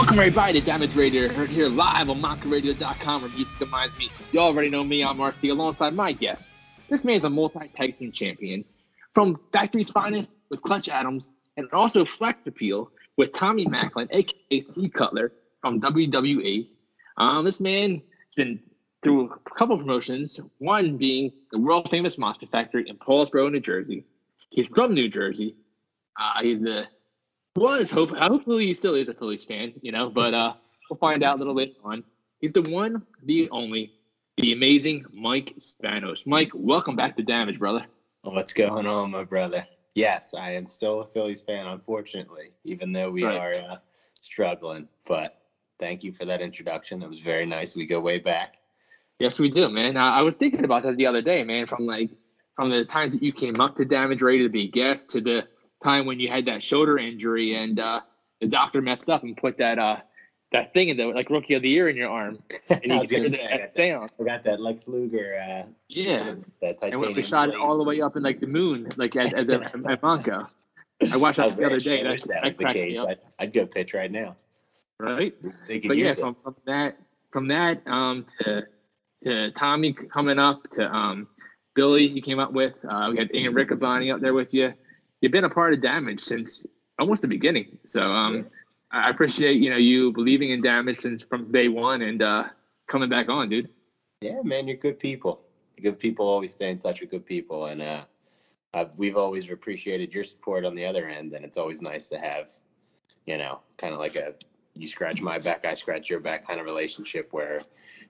Welcome everybody to Damage Radio, heard here live on MockerRadio.com where music reminds me. You already know me, I'm Marcy, alongside my guest. This man is a multi-tag team champion from Factory's Finest with Clutch Adams and also Flex Appeal with Tommy Macklin, aka Steve Cutler from WWE. Um, this man has been through a couple promotions, one being the world famous Monster Factory in Paulsboro, New Jersey. He's from New Jersey. Uh, he's a was hope hopefully he still is a Phillies fan, you know, but uh we'll find out a little later on. He's the one, the only, the amazing Mike Spanos. Mike, welcome back to Damage, brother. What's going on, my brother? Yes, I am still a Phillies fan, unfortunately, even though we Right. are uh, struggling. But thank you for that introduction. It was very nice. We go way back. Yes, we do, man. I, I was thinking about that the other day, man. From like from the times that you came up to Damage Ready to be guest to the time when you had that shoulder injury and uh the doctor messed up and put that uh that thing in the like rookie of the year in your arm and I was gonna say, I that got that, down. I got that Lex Luger. Uh, Yeah. that And when we titanium shot it all the way up in like the moon, like at, at, at Monco. I watched I that the other day. That, that that was the case. I'd, I'd go pitch right now. right? But yeah, from, from that, from that, um, to to Tommy coming up to um, Billy, he came up with. Uh, we had Ian Riccaboni up there with you. You've been a part of Damage since almost the beginning. So um, I I appreciate you know you believing in Damage since from day one and uh, coming back on, dude. Yeah, man, you're good people. Good people always stay in touch with good people, and uh, I've, we've always appreciated your support on the other end, and it's always nice to have, you know, kind of like a you scratch my back, I scratch your back kind of relationship where,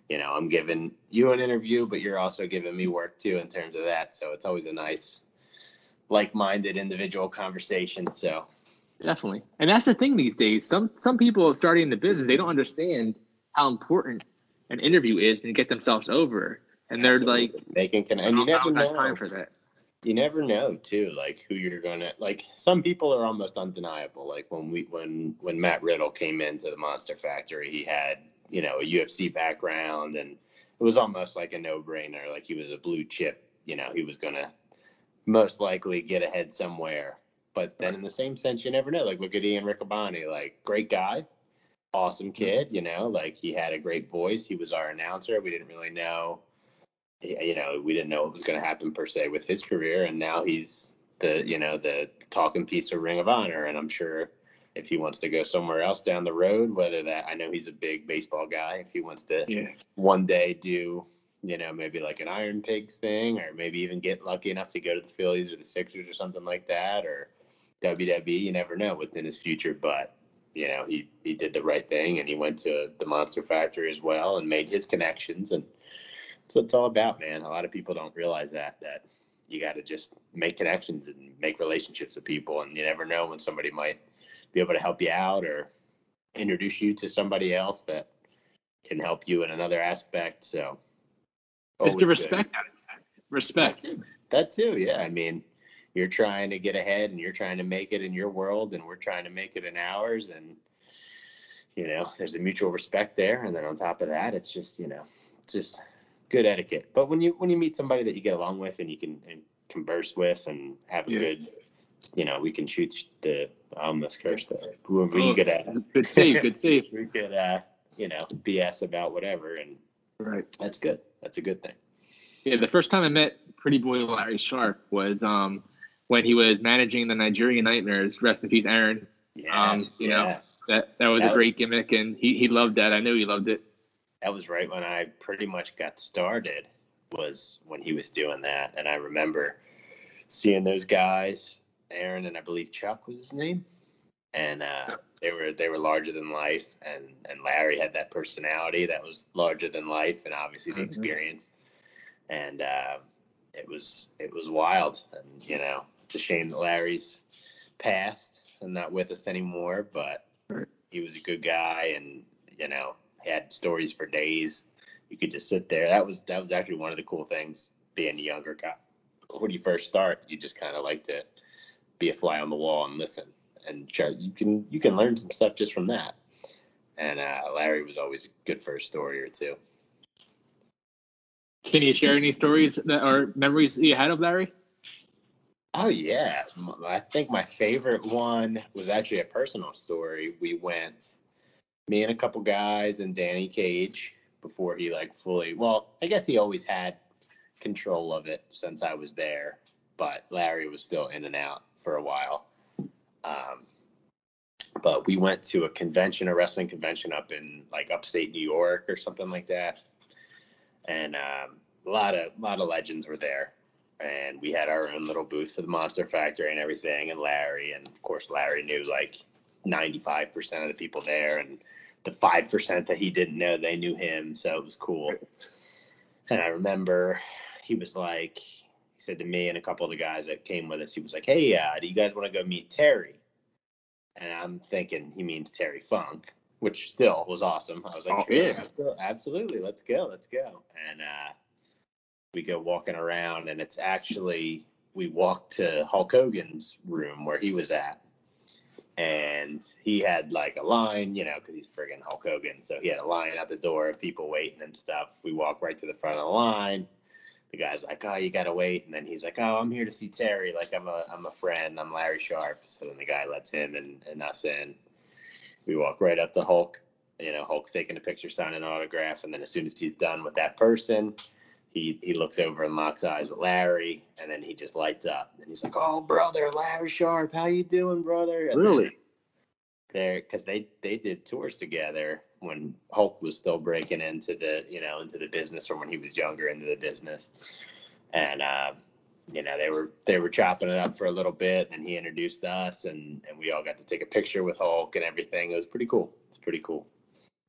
you know, I'm giving you an interview, but you're also giving me work too in terms of that. So it's always a nice, like-minded individual conversation. So Definitely. And that's the thing these days. Some some people starting the business, they don't understand how important an interview is and get themselves over. And they're like, they can connect, and you never know. time for that. you never know too like who you're gonna like some people are almost undeniable like when we when when matt riddle came into the monster factory he had you know a ufc background and it was almost like a no-brainer like he was a blue chip you know he was gonna most likely get ahead somewhere. But then in the same sense you never know. Like look at ian riccaboni like great guy awesome mm-hmm. kid you know like he had a great voice. He was our announcer. We didn't really know you know, we didn't know what was going to happen per se with his career, and now he's the you know the talking piece of Ring of Honor, and I'm sure if he wants to go somewhere else down the road, whether that I know he's a big baseball guy, if he wants to Yeah. one day do you know maybe like an Iron Pigs thing, or maybe even get lucky enough to go to the Phillies or the Sixers or something like that, or WWE, you never know within his future, but. You know, he, he did the right thing and he went to the Monster Factory as well and made his connections and that's what it's all about, man. A lot of people don't realize that that you got to just make connections and make relationships with people, and you never know when somebody might be able to help you out or introduce you to somebody else that can help you in another aspect. So It's the always good. respect. Respect. That too, yeah. I mean, you're trying to get ahead and you're trying to make it in your world, and we're trying to make it in ours, and you know, there's a mutual respect there. And then on top of that, it's just you know, it's just good etiquette. But when you when you meet somebody that you get along with and you can and converse with and have a Yeah. good, you know, we can shoot the almost cursed there. Whoever you Oh, could uh, Good save. Good save. we could uh, you know, BS about whatever, and Right. that's good. That's a good thing. Yeah, the first time I met Pretty Boy Larry Sharpe was um when he was managing the Nigerian Nightmares. Rest in peace, Aaron. Yeah, Um, you know. That that was That a great gimmick, and he he loved that. I knew he loved it. that was right when I pretty much got started was when he was doing that. And I remember seeing those guys, Aaron and I believe Chuck was his name. And uh, they were they were larger than life and, and Larry had that personality that was larger than life and obviously the Mhm. experience. And uh, it was it was wild. And you know, it's a shame that Larry's passed and not with us anymore, but he was a good guy and you know had stories for days you could just sit there that was that was actually one of the cool things being a younger guy when you first start you just kind of like to be a fly on the wall and listen and try, you can you can learn some stuff just from that and uh, larry was always a good for a story or two Can you share any stories that or memories that you had of Larry? Oh yeah, I think my favorite one was actually a personal story. We went, me and a couple guys and Danny Cage before he like fully. Well, I guess he always had control of it since I was there, but Larry was still in and out for a while. Um, but we went to a convention, a wrestling convention up in like upstate New York or something like that, and um, a lot of a lot of legends were there, and we had our own little booth for the Monster Factory and everything, and Larry, and of course Larry knew like ninety five percent of the people there, and the five percent that he didn't know they knew him, so it was cool. And I remember he was like, he said to me and a couple of the guys that came with us, he was like, "Hey, uh, do you guys want to go meet Terry?" And I'm thinking he means Terry Funk, which still was awesome. I was like, Oh, sure, yeah. absolutely, let's go, let's go. And uh, we go walking around, and it's actually we walked to Hulk Hogan's room where he was at, and he had like a line, you know, because he's friggin' Hulk Hogan, so he had a line out the door of people waiting and stuff. We walk right to the front of the line. The guy's like, "Oh, you gotta wait," and then he's like, "Oh, I'm here to see Terry. Like, I'm a I'm a friend. I'm Larry Sharpe." So then the guy lets him and, and us in. We walk right up to Hulk. You know, Hulk's taking a picture, signing an autograph, and then as soon as he's done with that person, he he looks over and locks eyes with Larry, and then he just lights up. And he's like, "Oh, brother, Larry Sharpe, how you doing, brother?" And Really? there because they they did tours together when Hulk was still breaking into the you know into the business or when he was younger into the business, and uh, you know they were they were chopping it up for a little bit, and he introduced us, and and we all got to take a picture with Hulk and everything. It was pretty cool. It's pretty cool.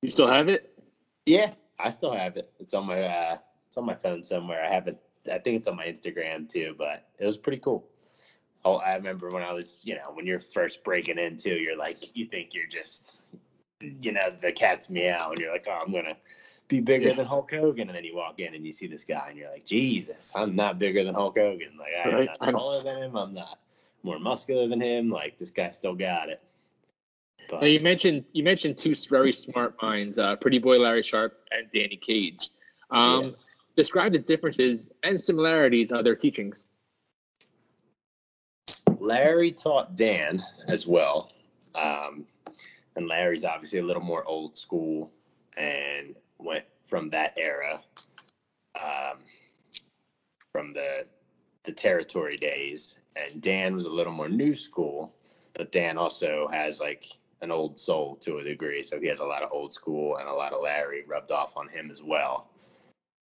You still have it? Yeah, I still have it. It's on my uh, it's on my phone somewhere. I haven't. I think it's on my Instagram too, but it was pretty cool. Oh, I remember when I was, you know, when you're first breaking into, you're like, you think you're just, you know, the cat's meow, and you're like, oh, I'm gonna be bigger Yeah. than Hulk Hogan, and then you walk in and you see this guy, and you're like, Jesus, I'm not bigger than Hulk Hogan. Like I'm Right. not taller than him. I'm not more muscular than him. Like this guy still got it. But Now you mentioned you mentioned two very smart minds, uh, Pretty Boy Larry Sharpe and Danny Cage. Um, Yeah. Describe the differences and similarities of their teachings. Larry taught Dan as well. Um, and Larry's obviously a little more old school and went from that era, um, from the the territory days. And Dan was a little more new school, but Dan also has like an old soul to a degree. So he has a lot of old school and a lot of Larry rubbed off on him as well.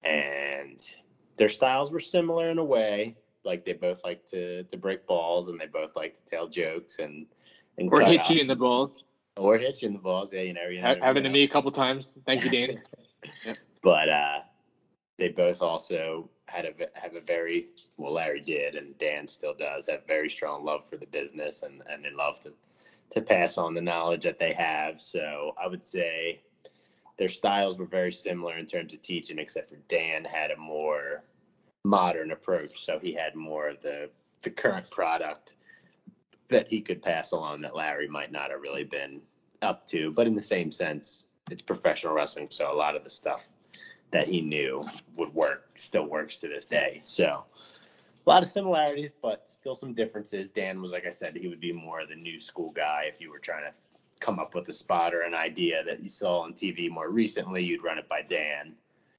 And their styles were similar in a way. Like they both like to to break balls and they both like to tell jokes and and Or hit you in the balls. Or hit you in the balls. Yeah, you know, you never Happened to know. me a couple times. Thank you, Danny. but uh, they both also had a have a very well. Larry did, and Dan still does have very strong love for the business, and and they love to to pass on the knowledge that they have. So I would say their styles were very similar in terms of teaching, except for Dan had a more modern approach. So he had more of the the current product that he could pass along that Larry might not have really been up to. But in the same sense, it's professional wrestling, so a lot of the stuff that he knew would work still works to this day. So a lot of similarities, but still some differences. Dan was, like I said, he would be more the new school guy. If you were trying to come up with a spot or an idea that you saw on TV more recently, you'd run it by Dan.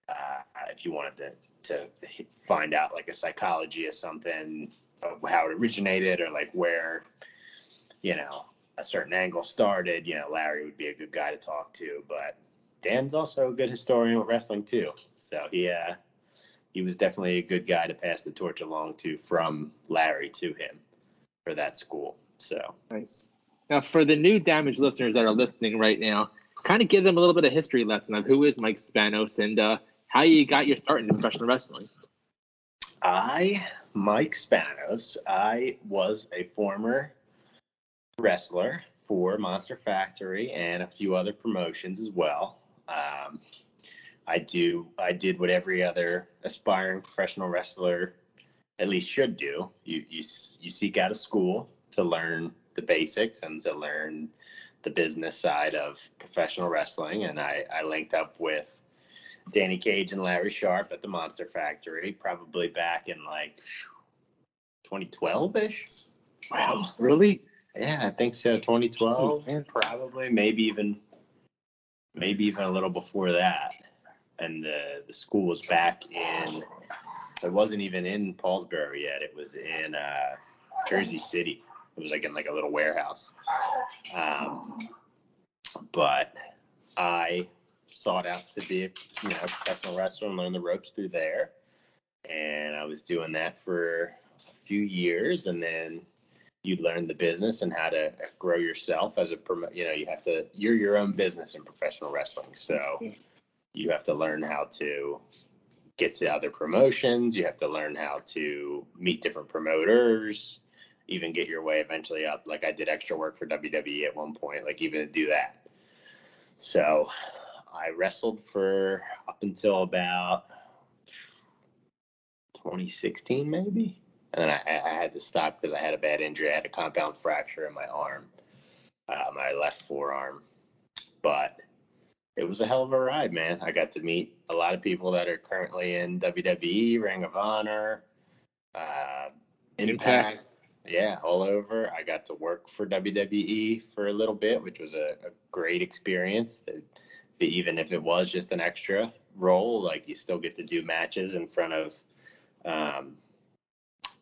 Uh, if you wanted to to find out like a psychology of something, how it originated, or like where, you know, a certain angle started, you know, Larry would be a good guy to talk to. But Dan's also a good historian with wrestling too. So he uh he was definitely a good guy to pass the torch along to from Larry to him for that school. So Nice. Now, for the new damaged listeners that are listening right now, kind of give them a little bit of history lesson of who is Mike Spanos and uh, how you got your start in professional wrestling. I, Mike Spanos, I was a former wrestler for Monster Factory and a few other promotions as well. Um, I do. I did what every other aspiring professional wrestler at least should do. You you you seek out a school to learn the basics and to learn the business side of professional wrestling. And I I linked up with Danny Cage and Larry Sharpe at the Monster Factory, probably back in like 2012 ish. Wow, really? Yeah, I think so. 2012, man. probably, maybe even maybe even a little before that. And the the school was back in. It wasn't even in Paulsboro yet. It was in uh, Jersey City. It was like in like a little warehouse. Um, but I sought out to be a you know professional wrestler and learn the ropes through there. And I was doing that for a few years, and then you learn the business and how to grow yourself as a promo. You know, you have to. You're your own business in professional wrestling, so you have to learn how to get to other promotions. You have to learn how to meet different promoters, even get your way eventually up. Like I did extra work for WWE at one point, like even to do that. So I wrestled for up until about 2016, maybe. And then I, I had to stop because I had a bad injury. I had a compound fracture in my arm, uh, my left forearm. But it was a hell of a ride, man. I got to meet a lot of people that are currently in WWE, Ring of Honor, uh, Impact. Impact. Yeah, all over. I got to work for WWE for a little bit, which was a, a great experience. It, even if it was just an extra role, like you still get to do matches in front of, um,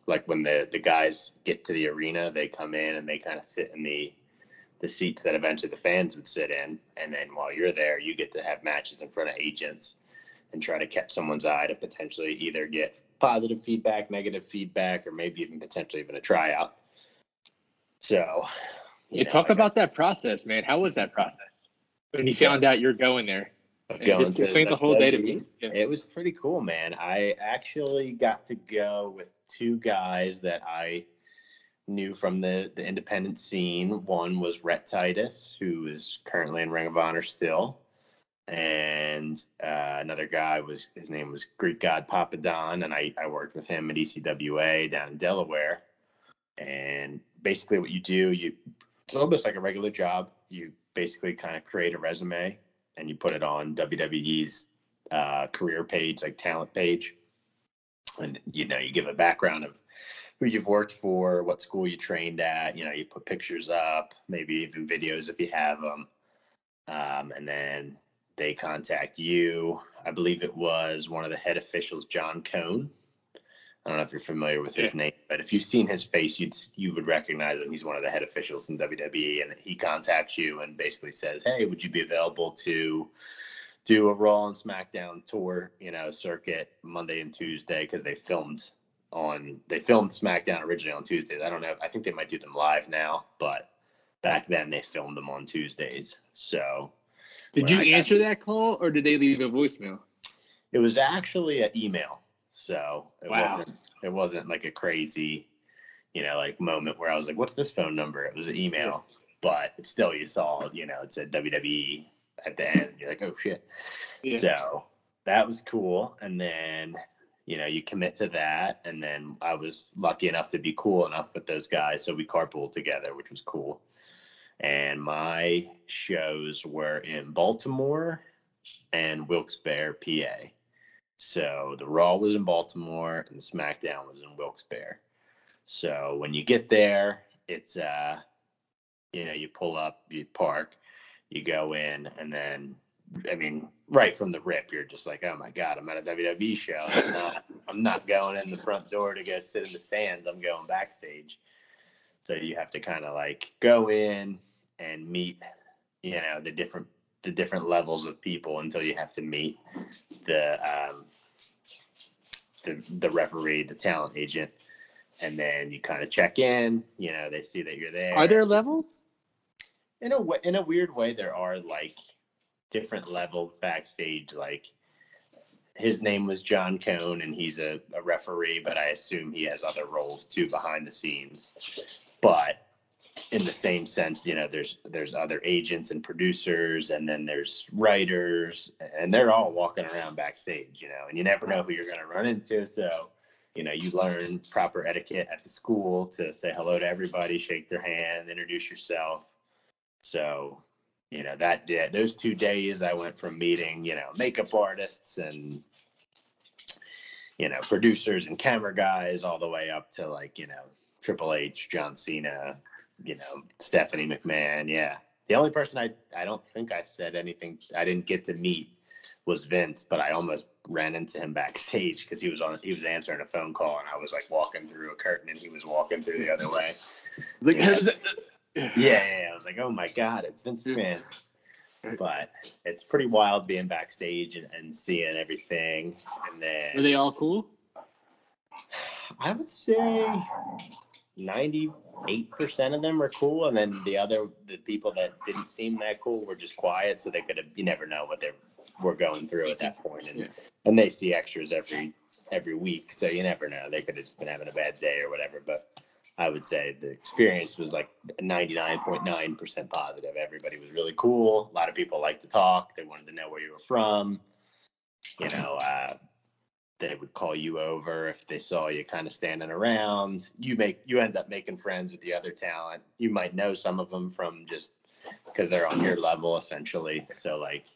like when the the guys get to the arena, they come in and they kind of sit in the the seats that eventually the fans would sit in, and then while you're there, you get to have matches in front of agents and try to catch someone's eye to potentially either get positive feedback, negative feedback, or maybe even potentially even a tryout. So, you, know, talk about that process, man. How was that process? when you found out you're going there. Going just explain the whole day to me. Yeah. It was pretty cool, man. I actually got to go with two guys that I knew from the the independent scene. One was Rhett Titus, who is currently in Ring of Honor still, and uh, another guy was his name was Greek God Papadon, and I I worked with him at ECWA down in Delaware. And basically, what you do, you it's almost like a regular job. You basically kind of create a resume and you put it on WWE's uh, career page, like talent page. And, you know, you give a background of who you've worked for, what school you trained at, you know, you put pictures up, maybe even videos if you have them. Um, and then they contact you. I believe it was one of the head officials, John Cone, I don't know if you're familiar with his yeah. name, but if you've seen his face, you'd you would recognize him. He's one of the head officials in WWE, and he contacts you and basically says, "Hey, would you be available to do a Raw and SmackDown tour, you know, circuit Monday and Tuesday because they filmed on they filmed SmackDown originally on Tuesdays. I don't know. I think they might do them live now, but back then they filmed them on Tuesdays. So, did you answer that call or did they leave a voicemail? It was actually an email. So it wow. wasn't it wasn't like a crazy, you know, like moment where I was like, "What's this phone number?" It was an email, but still, you saw, you know, it said WWE at the end. You're like, "Oh shit!" Yeah. So that was cool. And then you know you commit to that, and then I was lucky enough to be cool enough with those guys, so we carpooled together, which was cool. And my shows were in Baltimore and Wilkes-Barre, PA. So the Raw was in Baltimore and the SmackDown was in Wilkes-Barre. So when you get there, it's uh, you know, you pull up, you park, you go in, and then I mean, right from the rip, you're just like, oh my god, I'm at a WWE show. I'm not, I'm not going in the front door to go sit in the stands. I'm going backstage. So you have to kind of like go in and meet, you know, the different the different levels of people until you have to meet the um, the, the referee, the talent agent, and then you kind of check in. You know, they see that you're there. Are there levels? In a way, in a weird way, there are like different levels backstage. Like his name was John Cone, and he's a, a referee, but I assume he has other roles too behind the scenes. But in the same sense, you know, there's there's other agents and producers, and then there's writers, and they're all walking around backstage, you know, and you never know who you're going to run into. So, you know, you learn proper etiquette at the school to say hello to everybody, shake their hand, introduce yourself. So, you know, that day, those two days, I went from meeting, you know, makeup artists and you know, producers and camera guys all the way up to like, you know, Triple H, John Cena, you know, Stephanie McMahon. Yeah. The only person I I don't think I said anything. I didn't get to meet was Vince, but I almost ran into him backstage because he was on he was answering a phone call and I was like walking through a curtain and he was walking through the other way. Like, Yeah. Yeah, yeah. I was like, oh my god, it's Vince McMahon. But it's pretty wild being backstage and, and seeing everything. And Were then they all cool? I would say ninety-eight percent of them were cool, and then the other the people that didn't seem that cool were just quiet, so they could have. You never know what they were going through at that point, and Yeah. and they see extras every every week, so you never know. They could have just been having a bad day or whatever, but. I would say the experience was like 99.9% positive. Everybody was really cool. A lot of people liked to talk. They wanted to know where you were from. You know, uh, they would call you over if they saw you kind of standing around. You make you end up making friends with the other talent. You might know some of them from just because they're on your level essentially. So like,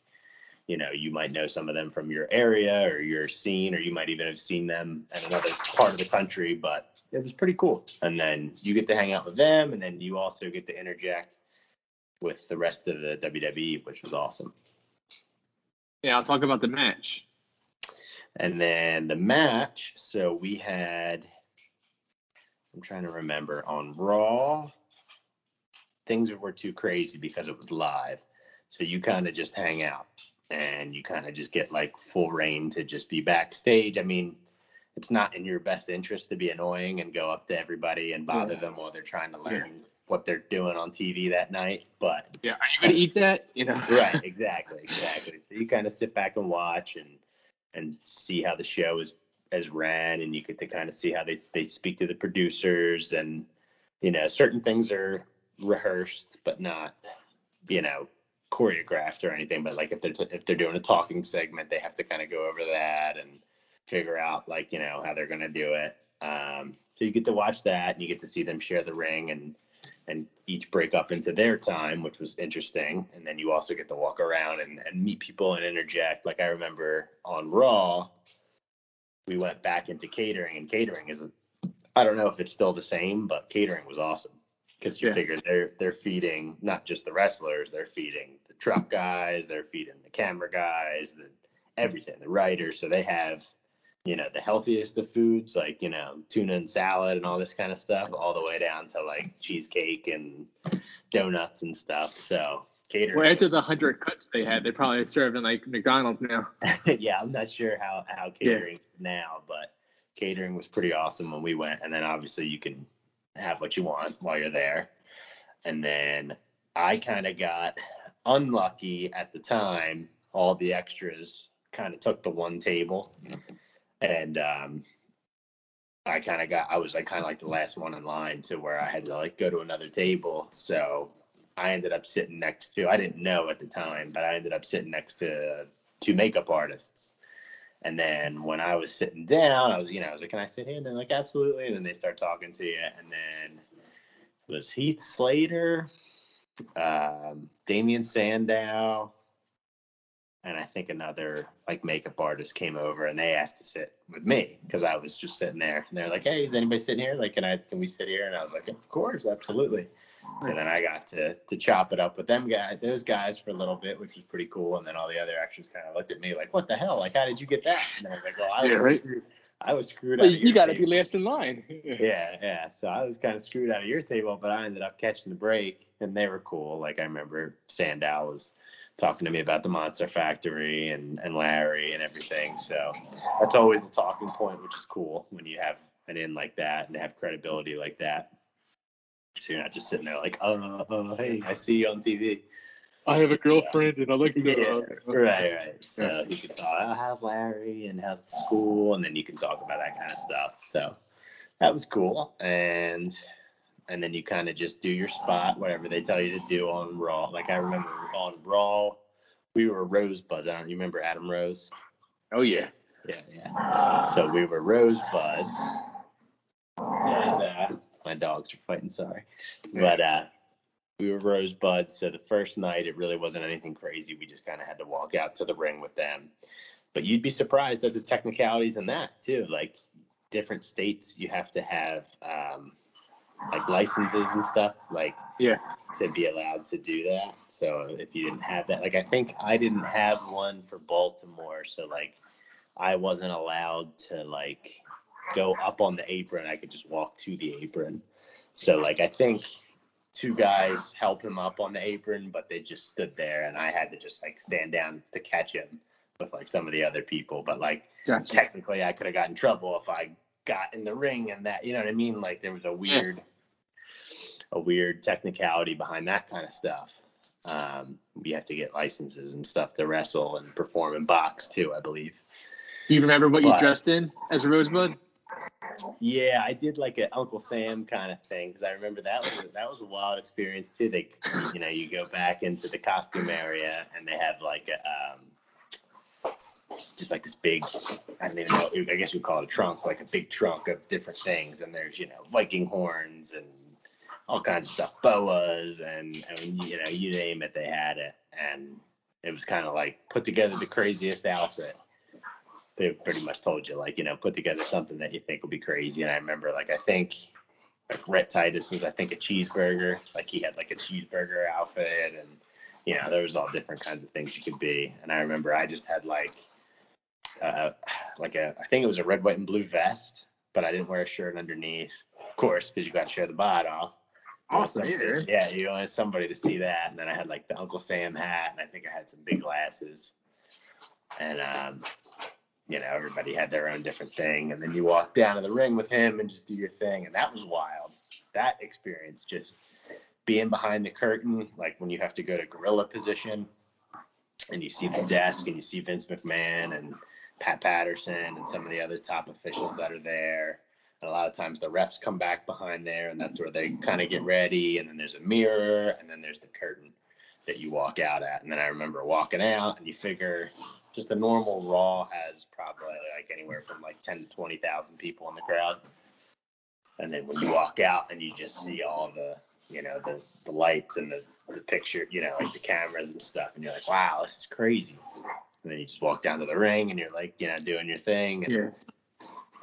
you know, you might know some of them from your area or your scene, or you might even have seen them in another part of the country. But it was pretty cool. And then you get to hang out with them, and then you also get to interject with the rest of the WWE, which was awesome. Yeah, I'll talk about the match. And then the match, so we had, I'm trying to remember, on Raw, things were too crazy because it was live. So you kind of just hang out and you kind of just get like full reign to just be backstage. I mean, it's not in your best interest to be annoying and go up to everybody and bother Yeah. them while they're trying to learn what they're doing on TV that night. But Yeah, are you gonna eat that? You know, right exactly exactly so you kind of sit back and watch and and see how the show is as ran and you get to kind of see how they they speak to the producers and you know certain things are rehearsed but not you know choreographed or anything but like if they're t- if they're doing a talking segment they have to kind of go over that and figure out like you know how they're going to do it. Um so you get to watch that and you get to see them share the ring and and each break up into their time, which was interesting. And then you also get to walk around and, and meet people and interject. Like I remember on Raw, we went back into catering, and catering is, I don't know if it's still the same, but catering was awesome because you Yeah. figure they're they're feeding not just the wrestlers, they're feeding the truck guys, they're feeding the camera guys, the everything, the writers. So they have you know the healthiest of foods like you know tuna and salad and all this kind of stuff all the way down to like cheesecake and donuts and stuff so catering well, after the hundred cuts they had, they probably serve in like McDonald's now. yeah i'm not sure how how catering is now but catering was pretty awesome when we went and then obviously you can have what you want while you're there. And then i kind of got unlucky at the time all the extras kind of took the one table and um I kind of got I was like kind of like the last one in line to where I had to like go to another table. So I ended up sitting next to I didn't know at the time, but I ended up sitting next to two makeup artists. And then when I was sitting down, I was, you know, I was like, "Can I sit here?" And they're like, "Absolutely." And then they start talking to you, and then was Heath Slater, um, Damien Sandow, and I think another like makeup artist came over and they asked to sit with me because I was just sitting there. And they're like, "Hey, is anybody sitting here? Like, can I can we sit here?" And I was like, "Of course, absolutely." So then I got to to chop it up with them guys, those guys for a little bit, which was pretty cool. And then all the other actors kind of looked at me like, "What the hell? Like, how did you get that?" And I was like, "Well, I Yeah, was right. screwed. I was screwed Well, out." of you got to be table." last in line. Yeah, yeah. So I was kind of screwed out of your table, but I ended up catching the break, and they were cool. Like I remember Sandow was talking to me about the Monster Factory and and Larry and everything. So that's always a talking point, which is cool when you have an in like that and have credibility like that. So you're not just sitting there like, uh, uh, hey, I see you on TV. I have a girlfriend and I like to. Yeah, uh, right, right. So you can talk, oh, how's Larry and how's the school, and then you can talk about that kind of stuff. So that was cool, and and then you kind of just do your spot, whatever they tell you to do on Raw. Like I remember on Raw, we were Rosebuds. I don't you remember Adam Rose? Oh yeah. Yeah, yeah. So we were Rosebuds, and uh, my dogs are fighting. Sorry, but uh, we were Rosebuds. So the first night, it really wasn't anything crazy. We just kind of had to walk out to the ring with them. But you'd be surprised at the technicalities in that too. Like different states, you have to have um, like licenses and stuff. Like Yeah. to be allowed to do that. So if you didn't have that, like I think I didn't have one for Baltimore, so like I wasn't allowed to like go up on the apron. I could just walk to the apron. So like I think two guys help him up on the apron, but they just stood there and I had to just like stand down to catch him with like some of the other people. But like Gotcha. technically I could have gotten in trouble if I got in the ring and that you know what I mean? Like there was a weird a weird technicality behind that kind of stuff. Um, you have to get licenses and stuff to wrestle and perform and box too, I believe. Do you remember what you dressed in as a Rosebud? Yeah, I did like an Uncle Sam kind of thing because I remember that was that was a wild experience too. They, you know, you go back into the costume area and they have like a, um, just like this big, I don't even know, I guess you'd call it a trunk, like a big trunk of different things. And there's you know Viking horns and all kinds of stuff, boas and, and you know you name it, they had it, and it was kind of like put together the craziest outfit. They pretty much told you like you know put together something that you think will be crazy. And i remember like i think like Rhett Titus was i think a cheeseburger. Like he had like a cheeseburger outfit and you know there was all different kinds of things you could be. And i remember i just had like uh like a i think it was a red white and blue vest but i didn't wear a shirt underneath of course because you got to show the bod off Awesome, somebody- yeah. yeah you wanted somebody to see that and then i had like the uncle sam hat and i think i had some big glasses and um you know, everybody had their own different thing. And then you walk down to the ring with him and just do your thing. And that was wild. That experience, just being behind the curtain, like when you have to go to gorilla position and you see the desk and you see Vince McMahon and Pat Patterson and some of the other top officials that are there. And a lot of times the refs come back behind there and that's where they kind of get ready. And then there's a mirror and then there's the curtain that you walk out at. And then I remember walking out and you figure just a normal Raw has probably like anywhere from like ten to twenty thousand people in the crowd, and then when you walk out and you just see all the you know the the lights and the the picture, you know, like the cameras and stuff, and you're like, wow, this is crazy. And then you just walk down to the ring and you're like, you know, doing your thing, and, Yeah.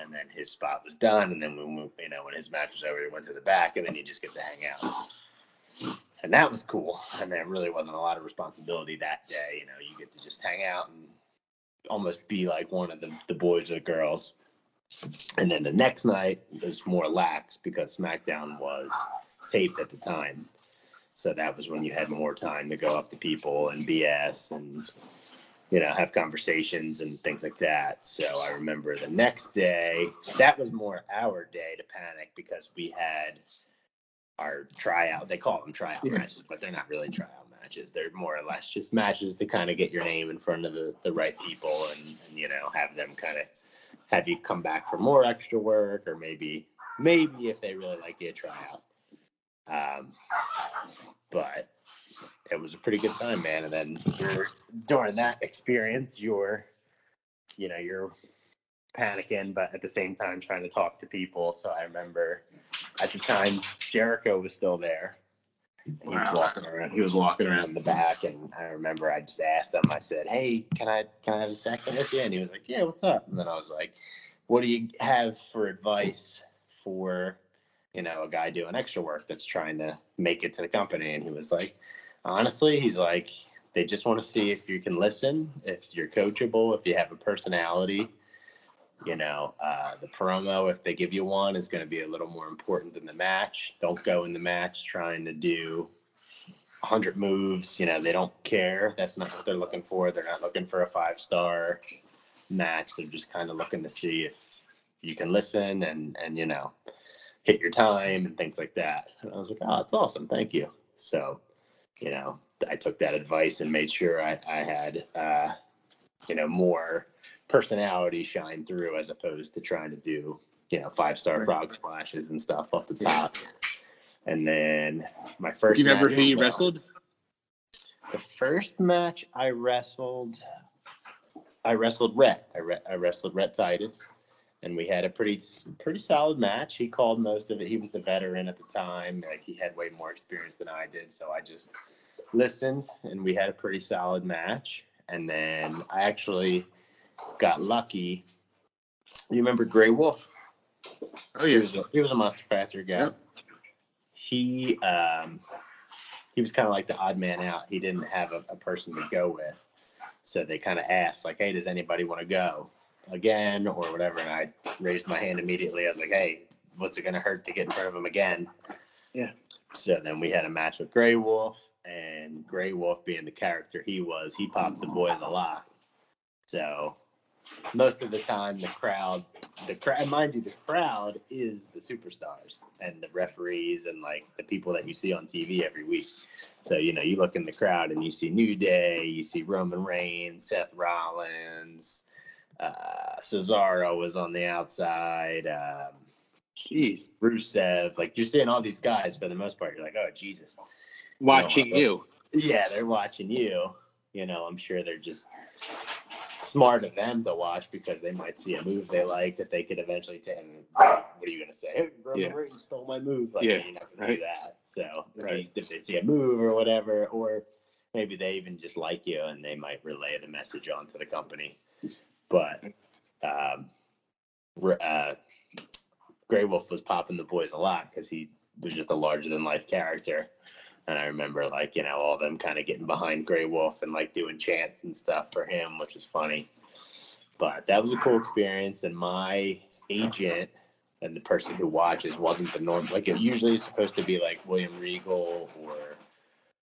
And then his spot was done, and then when we, you know when his match was over, he went to the back, and then you just get to hang out. And that was cool. And there really wasn't a lot of responsibility that day. You know, you get to just hang out and almost be like one of the, the boys or the girls. And then the next night was more lax because SmackDown was taped at the time. So that was when you had more time to go up to people and BS and, you know, have conversations and things like that. So I remember the next day, that was more our day to panic because we had our tryout. They call them tryout Yeah. matches, but they're not really tryout matches. They're more or less just matches to kind of get your name in front of the, the right people and, and you know have them kind of have you come back for more extra work or maybe maybe if they really like you try out. Um, but it was a pretty good time, man. And then during that experience, you're you know you're panicking, but at the same time trying to talk to people. So I remember at the time Jericho was still there. He was walking around. He was walking around in the back, and I remember I just asked him. I said, "Hey, can I can I have a second with you?" And he was like, "Yeah, what's up?" And then I was like, "What do you have for advice for, you know, a guy doing extra work that's trying to make it to the company?" And he was like, "Honestly, he's like, they just want to see if you can listen, if you're coachable, if you have a personality." You know, uh, the promo, if they give you one, is going to be a little more important than the match. Don't go in the match trying to do 100 moves. You know, they don't care. That's not what they're looking for. They're not looking for a five star match. They're just kind of looking to see if you can listen and, and, you know, hit your time and things like that. And I was like, oh, it's awesome. Thank you. So, you know, I took that advice and made sure I, I had, uh, you know, more personality shine through as opposed to trying to do, you know, five star frog splashes and stuff off the top. And then my Do first. you remember who you was- wrestled? The first match I wrestled, I wrestled Rhett. I, re- I wrestled Rhett Titus, and we had a pretty pretty solid match. He called most of it. He was the veteran at the time. Like he had way more experience than I did, so I just listened, and we had a pretty solid match. And then I actually got lucky. You remember Gray Wolf? Oh He yeah. was a, he was a Monster Factory guy. Yep. He um he was kind of like the odd man out. He didn't have a, a person to go with, so they kind of asked like, "Hey, does anybody want to go again or whatever?" And I raised my hand immediately. I was like, "Hey, what's it gonna hurt to get in front of him again?" Yeah. So then we had a match with Grey Wolf, and Grey Wolf being the character he was, he popped the boys a lot. So most of the time, the crowd, the crowd, mind you, the crowd is the superstars and the referees and like the people that you see on TV every week. So you know, you look in the crowd and you see New Day, you see Roman Reigns, Seth Rollins, uh, Cesaro was on the outside. Um, Jeez. Rusev, like you're seeing all these guys for the most part. You're like, oh Jesus, Watching you. yeah, they're watching you. You know, I'm sure they're just smart of them to watch because they might see a move they like that they could eventually take. And what are you gonna say? Hey, Roman Yeah. Reigns stole my move. Like, Yeah, you're not gonna do that. So if Right. they- if they see a move or whatever, or maybe they even just like you and they might relay the message onto the company. But um, uh, Grey Wolf was popping the boys a lot because he was just a larger than life character. And I remember like, you know, all them kind of getting behind Grey Wolf and like doing chants and stuff for him, which was funny. But that was a cool experience. And my agent and the person who watches wasn't the norm. Like it usually is supposed to be like William Regal or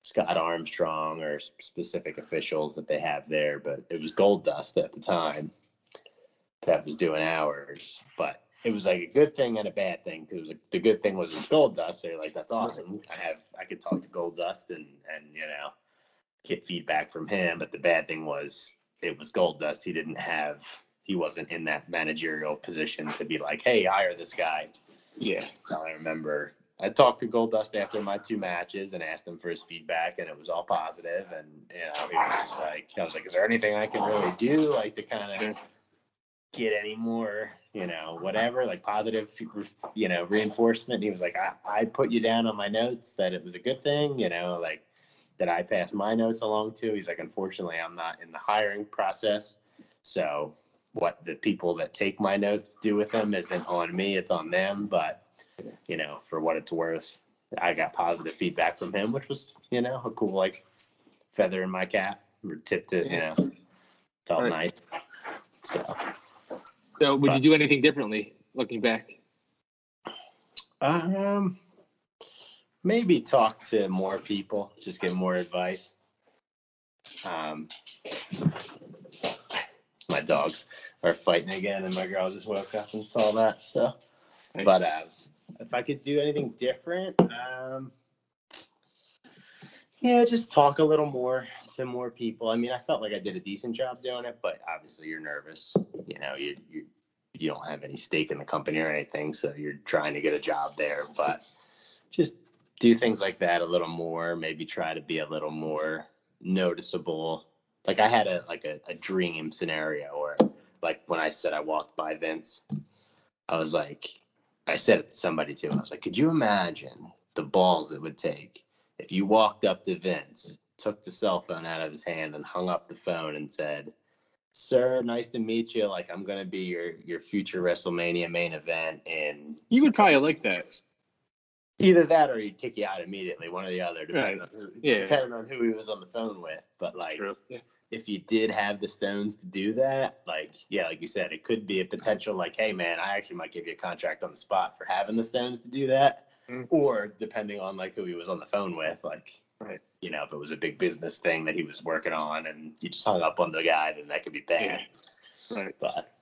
Scott Armstrong or specific officials that they have there. But it was Goldust at the time that was doing ours. But it was like a good thing and a bad thing because the good thing was it was Goldust. So like, that's awesome. I have I could talk to Goldust and and you know get feedback from him. But the bad thing was it was Goldust. He didn't have he wasn't in that managerial position to be like, hey, hire this guy. Yeah. So I remember I talked to Goldust after my two matches and asked him for his feedback, and it was all positive. And you know, he was just like, I was like, "Is there anything I can really do, like to kind of get any more, you know, whatever, like positive, you know, reinforcement?" And he was like, I, "I put you down on my notes that it was a good thing, you know, like that I passed my notes along to." He's like, "Unfortunately, I'm not in the hiring process, so." What the people that take my notes do with them isn't on me; it's on them. But you know, for what it's worth, I got positive feedback from him, which was, you know, a cool like feather in my cap or tip to, you know, felt Right. nice. So, So would you do anything differently looking back? um, maybe talk to more people, just get more advice. Um, my dogs are fighting again, and my girl just woke up and saw that. So, but uh, if I could do anything different, um, yeah, just talk a little more to more people. I mean, I felt like I did a decent job doing it, but obviously you're nervous. You know, you you you don't have any stake in the company or anything, so you're trying to get a job there. But just do things like that a little more. Maybe try to be a little more noticeable. Like I had a like a, a dream scenario or like when I said I walked by Vince, I was like, I said it to somebody too. I was like, could you imagine the balls it would take if you walked up to Vince, took the cell phone out of his hand, and hung up the phone and said, "Sir, nice to meet you. Like I'm gonna be your your future WrestleMania main event, and You would probably like that. either that or he'd kick you out immediately, one or the other, depending, Right. on, who, Yeah. depending on who he was on the phone with. But like. If you did have the stones to do that, like yeah, like you said, it could be a potential like, hey man, I actually might give you a contract on the spot for having the stones to do that. Mm. Or depending on like who he was on the phone with, like Right. you know, if it was a big business thing that he was working on and you just hung up on the guy, then that could be bad. Right. But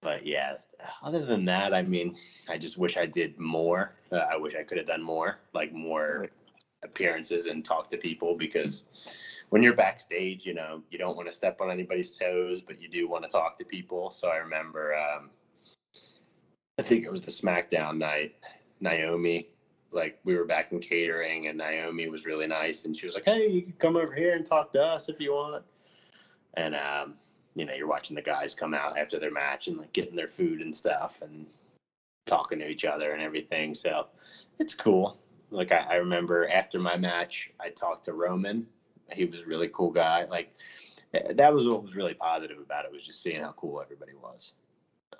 but yeah, other than that, I mean, I just wish I did more. Uh, I wish I could have done more, like more Right. appearances and talk to people because when you're backstage, you know, you don't want to step on anybody's toes, but you do want to talk to people. So I remember, um, I think it was the SmackDown night, Naomi. Like we were back in catering, and Naomi was really nice, and she was like, "Hey, you can come over here and talk to us if you want." And um, you know, you're watching the guys come out after their match and like getting their food and stuff, and talking to each other and everything. So it's cool. Like I, I remember after my match, I talked to Roman. He was a really cool guy. Like eh, that was what was really positive about it was just seeing how cool everybody was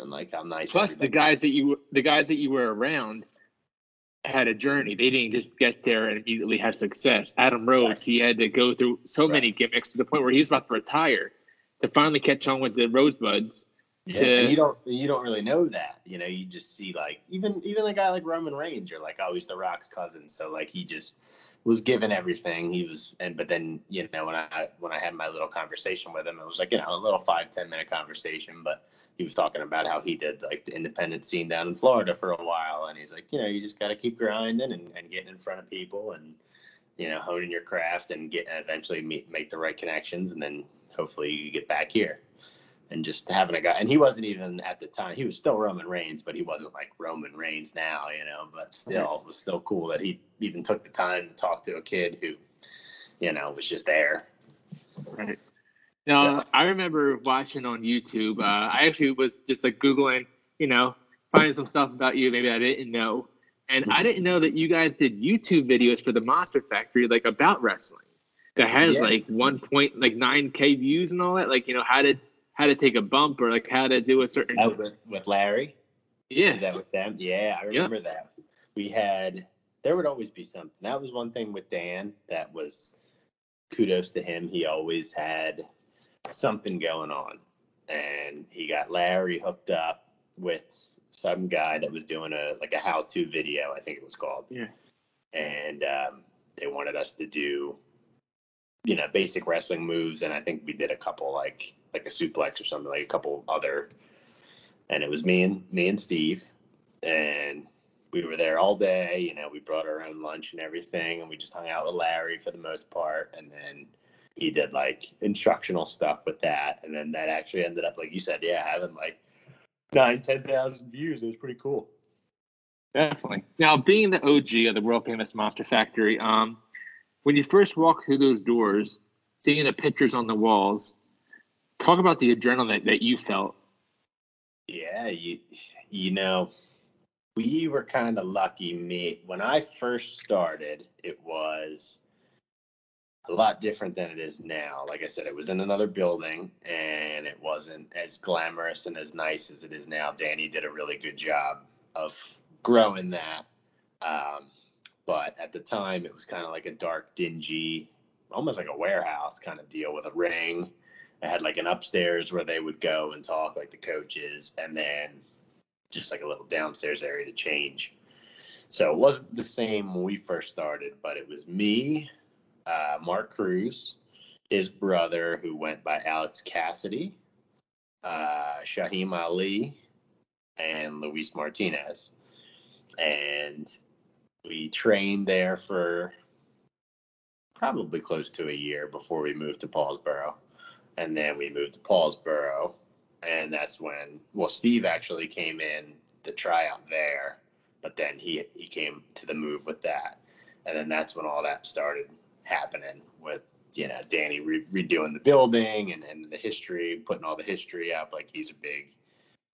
and like how nice. Plus the guys that you the guys that you were around had a journey. They didn't just get there and immediately have success. Adam Rose, right. he had to go through so right. many gimmicks to the point where he was about to retire to finally catch on with the Rosebuds. Yeah, to, you don't you don't really know that. You know, you just see like even even a guy like Roman Reigns, you're like, oh, he's the Rock's cousin. So like he just was given everything. He was and but then, you know, when I when I had my little conversation with him, it was like, you know, a little five, ten minute conversation, but he was talking about how he did like the independent scene down in Florida for a while. And he's like, you know, you just got to keep grinding and, and getting in front of people and, you know, honing your craft and get eventually meet, make the right connections. And then hopefully you get back here and just having a guy. And he wasn't even at the time, he was still Roman Reigns, but he wasn't like Roman Reigns now, you know, but still, it was still cool that he even took the time to talk to a kid who, you know, was just there. Right. Now, yeah. I remember watching on YouTube. Uh, I actually was just like Googling, you know, finding some stuff about you maybe I didn't know. And I didn't know that you guys did YouTube videos for the Monster Factory, like about wrestling, that has yeah. like one point like nine k views and all that. Like, you know, how to how to take a bump or like how to do a certain with, with Larry. Yeah, Is that with them? Yeah, I remember yep. that. We had there would always be something. That was one thing with Dan that was kudos to him. He always had something going on. And he got Larry hooked up with some guy that was doing a like a how-to video, I think it was called. Yeah. And um, they wanted us to do, you know, basic wrestling moves, and I think we did a couple like like a suplex or something, like a couple other. And it was me and me and Steve, and we were there all day. You know, we brought our own lunch and everything, and we just hung out with Larry for the most part, and then he did like instructional stuff with that, and then that actually ended up, like you said, yeah, having like nine, ten thousand views. It was pretty cool. Definitely. Now, being the OG of the world famous Monster Factory, um, when you first walk through those doors, seeing the pictures on the walls, talk about the adrenaline that, you felt. Yeah, you you know, we were kind of lucky. Me when I first started, it was a lot different than it is now. Like I said, it was in another building and it wasn't as glamorous and as nice as it is now. Danny did a really good job of growing that. Um, but at the time, it was kind of like a dark, dingy, almost like a warehouse kind of deal with a ring. It had like an upstairs where they would go and talk, like the coaches, and then just like a little downstairs area to change. So it wasn't the same when we first started, but it was me, uh, Mark Cruz, his brother, who went by Alex Cassidy, uh, Shaheem Ali, and Luis Martinez. And we trained there for probably close to a year before we moved to Paulsboro. And then we moved to Paulsboro. And that's when, well, Steve actually came in to try out there, but then he, he came to the move with that. And then that's when all that started happening with you know Danny re- redoing the building and, and the history, putting all the history up. Like he's a big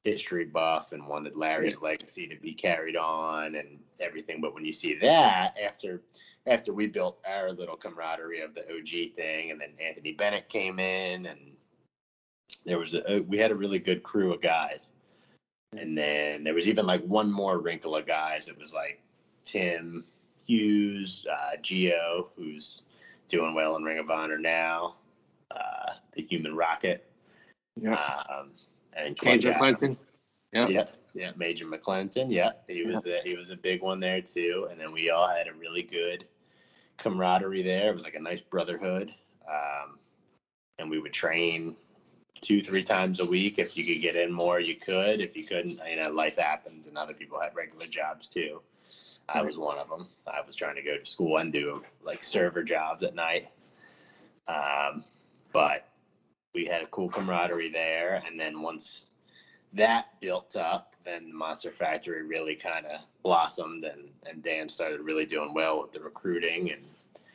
history buff and wanted Larry's legacy to be carried on and everything. But when you see that after after we built our little camaraderie of the OG thing, and then Anthony Bennett came in, and there was a we had a really good crew of guys. And then there was even like one more wrinkle of guys. It was like Tim, Hughes, uh, Geo, who's doing well in Ring of Honor now, uh, the Human Rocket, yeah, um, and Major McClinton. Yeah, yep, yeah, Major McClinton. Yeah, he was a, he was a big one there too. And then we all had a really good camaraderie there. It was like a nice brotherhood, um, and we would train two three times a week. If you could get in more, you could. If you couldn't, you know, life happens, and other people had regular jobs too. I was one of them. I was trying to go to school and do like server jobs at night. Um, but we had a cool camaraderie there. And then once that built up, then the Monster Factory really kind of blossomed and, and Dan started really doing well with the recruiting and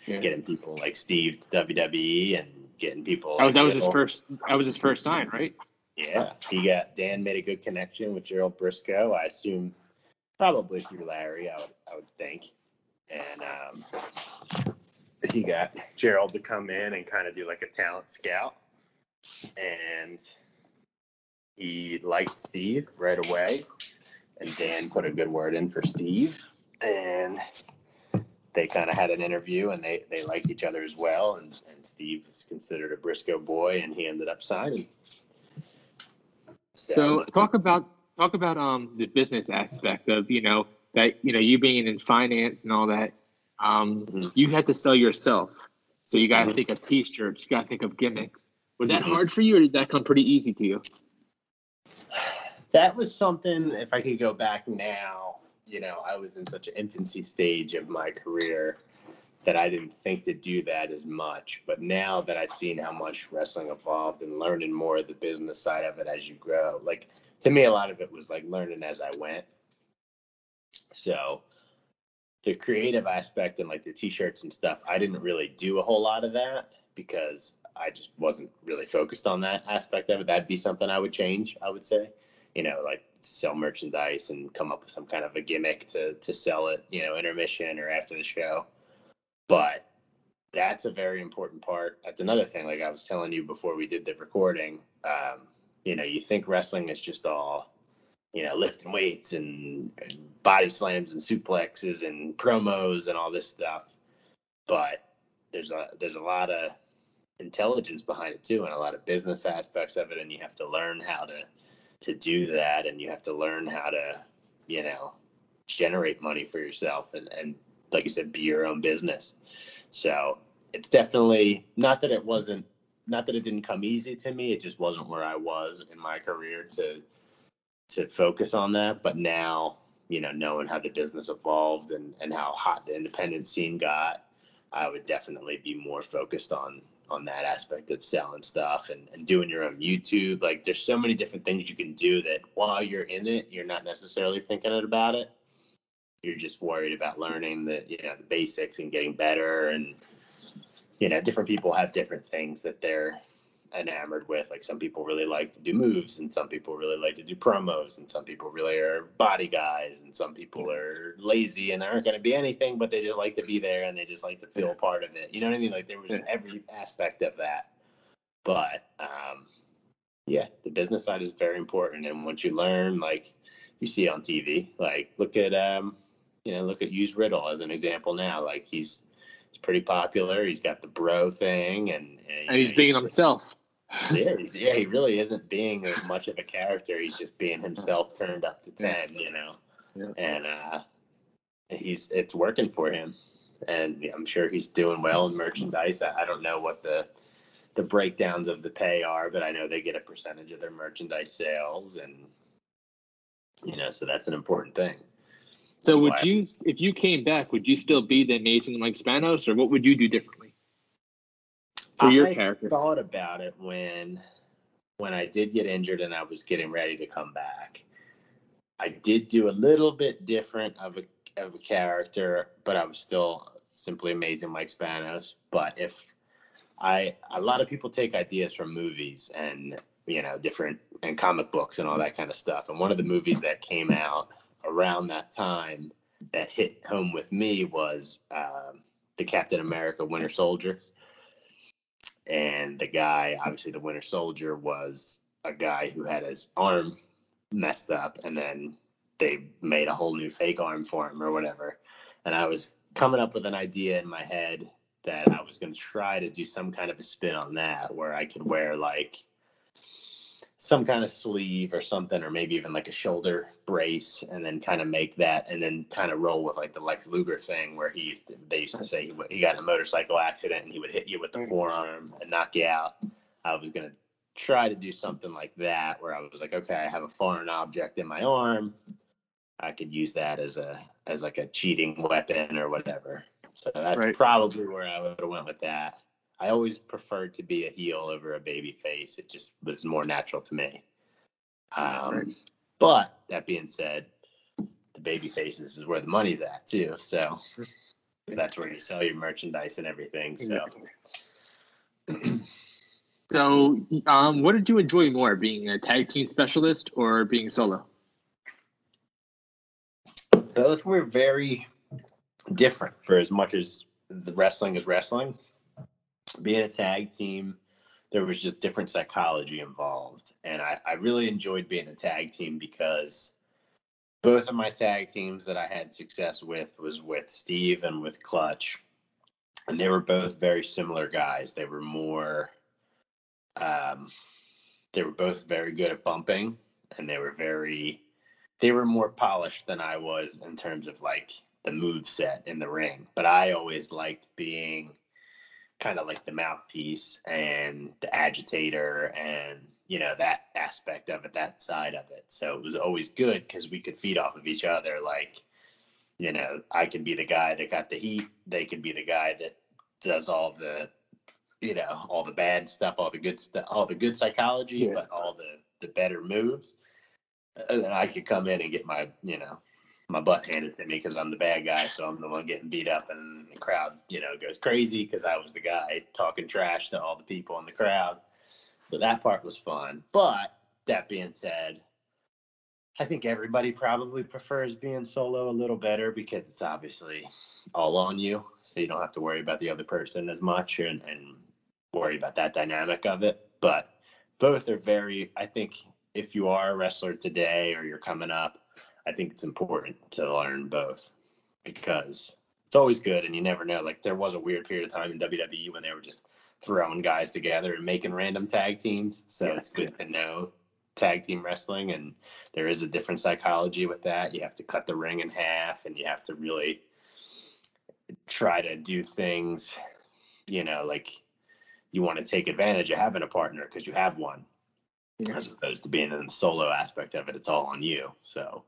yeah. getting people like Steve to WWE and getting people. That was, that was his first, that was his first sign, right? Yeah. He got, Dan made a good connection with Gerald Brisco. I assume probably through Larry, I would, I would think. And um, he got Gerald to come in and kind of do like a talent scout. And he liked Steve right away. And Dan put a good word in for Steve. and they kind of had an interview and they, they liked each other as well. And, and Steve was considered a Brisco boy and he ended up signing. So, so talk about talk about um the business aspect of you know that you know you being in finance and all that. Um, mm-hmm. you had to sell yourself, so you got to mm-hmm. think of t-shirts, you got to think of gimmicks. Was that mm-hmm. hard for you, or did that come pretty easy to you? That was something. If I could go back now, you know, I was in such an infancy stage of my career that I didn't think to do that as much. But now that I've seen how much wrestling evolved and learning more of the business side of it as you grow, like to me, a lot of it was like learning as I went. So the creative aspect and like the t-shirts and stuff, I didn't really do a whole lot of that because I just wasn't really focused on that aspect of it. That'd be something I would change, I would say. You know, like sell merchandise and come up with some kind of a gimmick to to sell it, you know, intermission or after the show. But that's a very important part. That's another thing. Like I was telling you before we did the recording, um, you know, you think wrestling is just all, you know, lifting weights and, and body slams and suplexes and promos and all this stuff, but there's a there's a lot of intelligence behind it too, and a lot of business aspects of it, and you have to learn how to to do that, and you have to learn how to, you know, generate money for yourself and and like you said, be your own business. So it's definitely not that it wasn't not that it didn't come easy to me. It just wasn't where I was in my career to to focus on that. But now, you know, knowing how the business evolved and, and how hot the independent scene got, I would definitely be more focused on on that aspect of selling stuff and, and doing your own YouTube. Like there's so many different things you can do that while you're in it, you're not necessarily thinking about it you're just worried about learning the you know the basics and getting better and you know different people have different things that they're enamored with like some people really like to do moves and some people really like to do promos and some people really are body guys and some people are lazy and aren't going to be anything but they just like to be there and they just like to feel part of it you know what i mean like there was every aspect of that but um yeah the business side is very important and once you learn like you see on tv like look at um you know, look at use Riddle as an example now. Like he's he's pretty popular. He's got the bro thing, and and, and he's know, being he's, himself. Yeah, he's, yeah, he really isn't being as much of a character. He's just being himself turned up to ten. You know, yeah. and uh, he's it's working for him, and I'm sure he's doing well in merchandise. I, I don't know what the the breakdowns of the pay are, but I know they get a percentage of their merchandise sales, and you know, so that's an important thing. So would you, if you came back, would you still be the amazing Mike Spanos, or what would you do differently for your I character? I thought about it when when I did get injured and I was getting ready to come back. I did do a little bit different of a of a character, but I was still simply amazing Mike Spanos. But if I a lot of people take ideas from movies and you know different and comic books and all that kind of stuff. And one of the movies that came out around that time that hit home with me was um, the Captain America Winter Soldier. And the guy, obviously, the Winter Soldier was a guy who had his arm messed up, and then they made a whole new fake arm for him or whatever. And I was coming up with an idea in my head that I was going to try to do some kind of a spin on that where I could wear like some kind of sleeve or something, or maybe even like a shoulder brace, and then kind of make that, and then kind of roll with like the Lex Luger thing, where he used to, they used to say he, he got in a motorcycle accident and he would hit you with the forearm and knock you out. I was gonna try to do something like that, where I was like, okay, I have a foreign object in my arm, I could use that as a as like a cheating weapon or whatever. So that's right. probably where I would have went with that. I always preferred to be a heel over a baby face. It just was more natural to me. Um, but that being said, the baby faces is where the money's at too. So that's where you sell your merchandise and everything. So. So, um, what did you enjoy more, being a tag team specialist or being solo? Both were very different for as much as the wrestling is wrestling being a tag team, there was just different psychology involved. And I, I really enjoyed being a tag team because both of my tag teams that I had success with was with Steve and with Clutch. And they were both very similar guys. They were more um they were both very good at bumping and they were very they were more polished than I was in terms of like the move set in the ring. But I always liked being kind of like the mouthpiece and the agitator and you know that aspect of it that side of it so it was always good because we could feed off of each other like you know i could be the guy that got the heat they could be the guy that does all the you know all the bad stuff all the good stuff all the good psychology Yeah. but all the the better moves and then i could come in and get my you know my butt handed to me because I'm the bad guy, so I'm the one getting beat up, and the crowd, you know, goes crazy because I was the guy talking trash to all the people in the crowd. So that part was fun. But that being said, I think everybody probably prefers being solo a little better because it's obviously all on you, so you don't have to worry about the other person as much and, and worry about that dynamic of it. But both are very. I think if you are a wrestler today or you're coming up I think it's important to learn both because it's always good and you never know. Like there was a weird period of time in WWE when they were just throwing guys together and making random tag teams. So it's good to know tag team wrestling and there is a different psychology with that. You have to cut the ring in half and you have to really try to do things, you know, like you want to take advantage of having a partner because you have one as opposed to being in the solo aspect of it. It's all on you. So,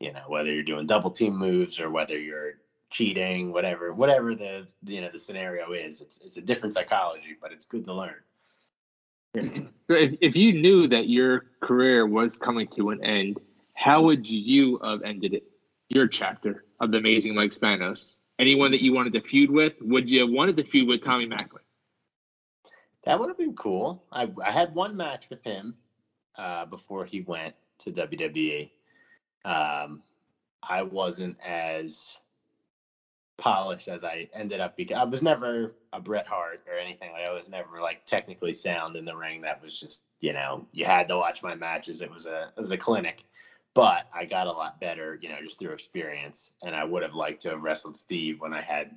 you know, whether you're doing double team moves or whether you're cheating, whatever, whatever the you know the scenario is, it's it's a different psychology, but it's good to learn. So if, if you knew that your career was coming to an end, how would you have ended it? Your chapter of the Amazing Mike Spanos. Anyone that you wanted to feud with? Would you have wanted to feud with Tommy Macklin? That would have been cool. I I had one match with him uh, before he went to WWE. Um, I wasn't as polished as I ended up because I was never a Bret Hart or anything. Like I was never like technically sound in the ring. That was just you know you had to watch my matches. It was a it was a clinic, but I got a lot better you know just through experience. And I would have liked to have wrestled Steve when I had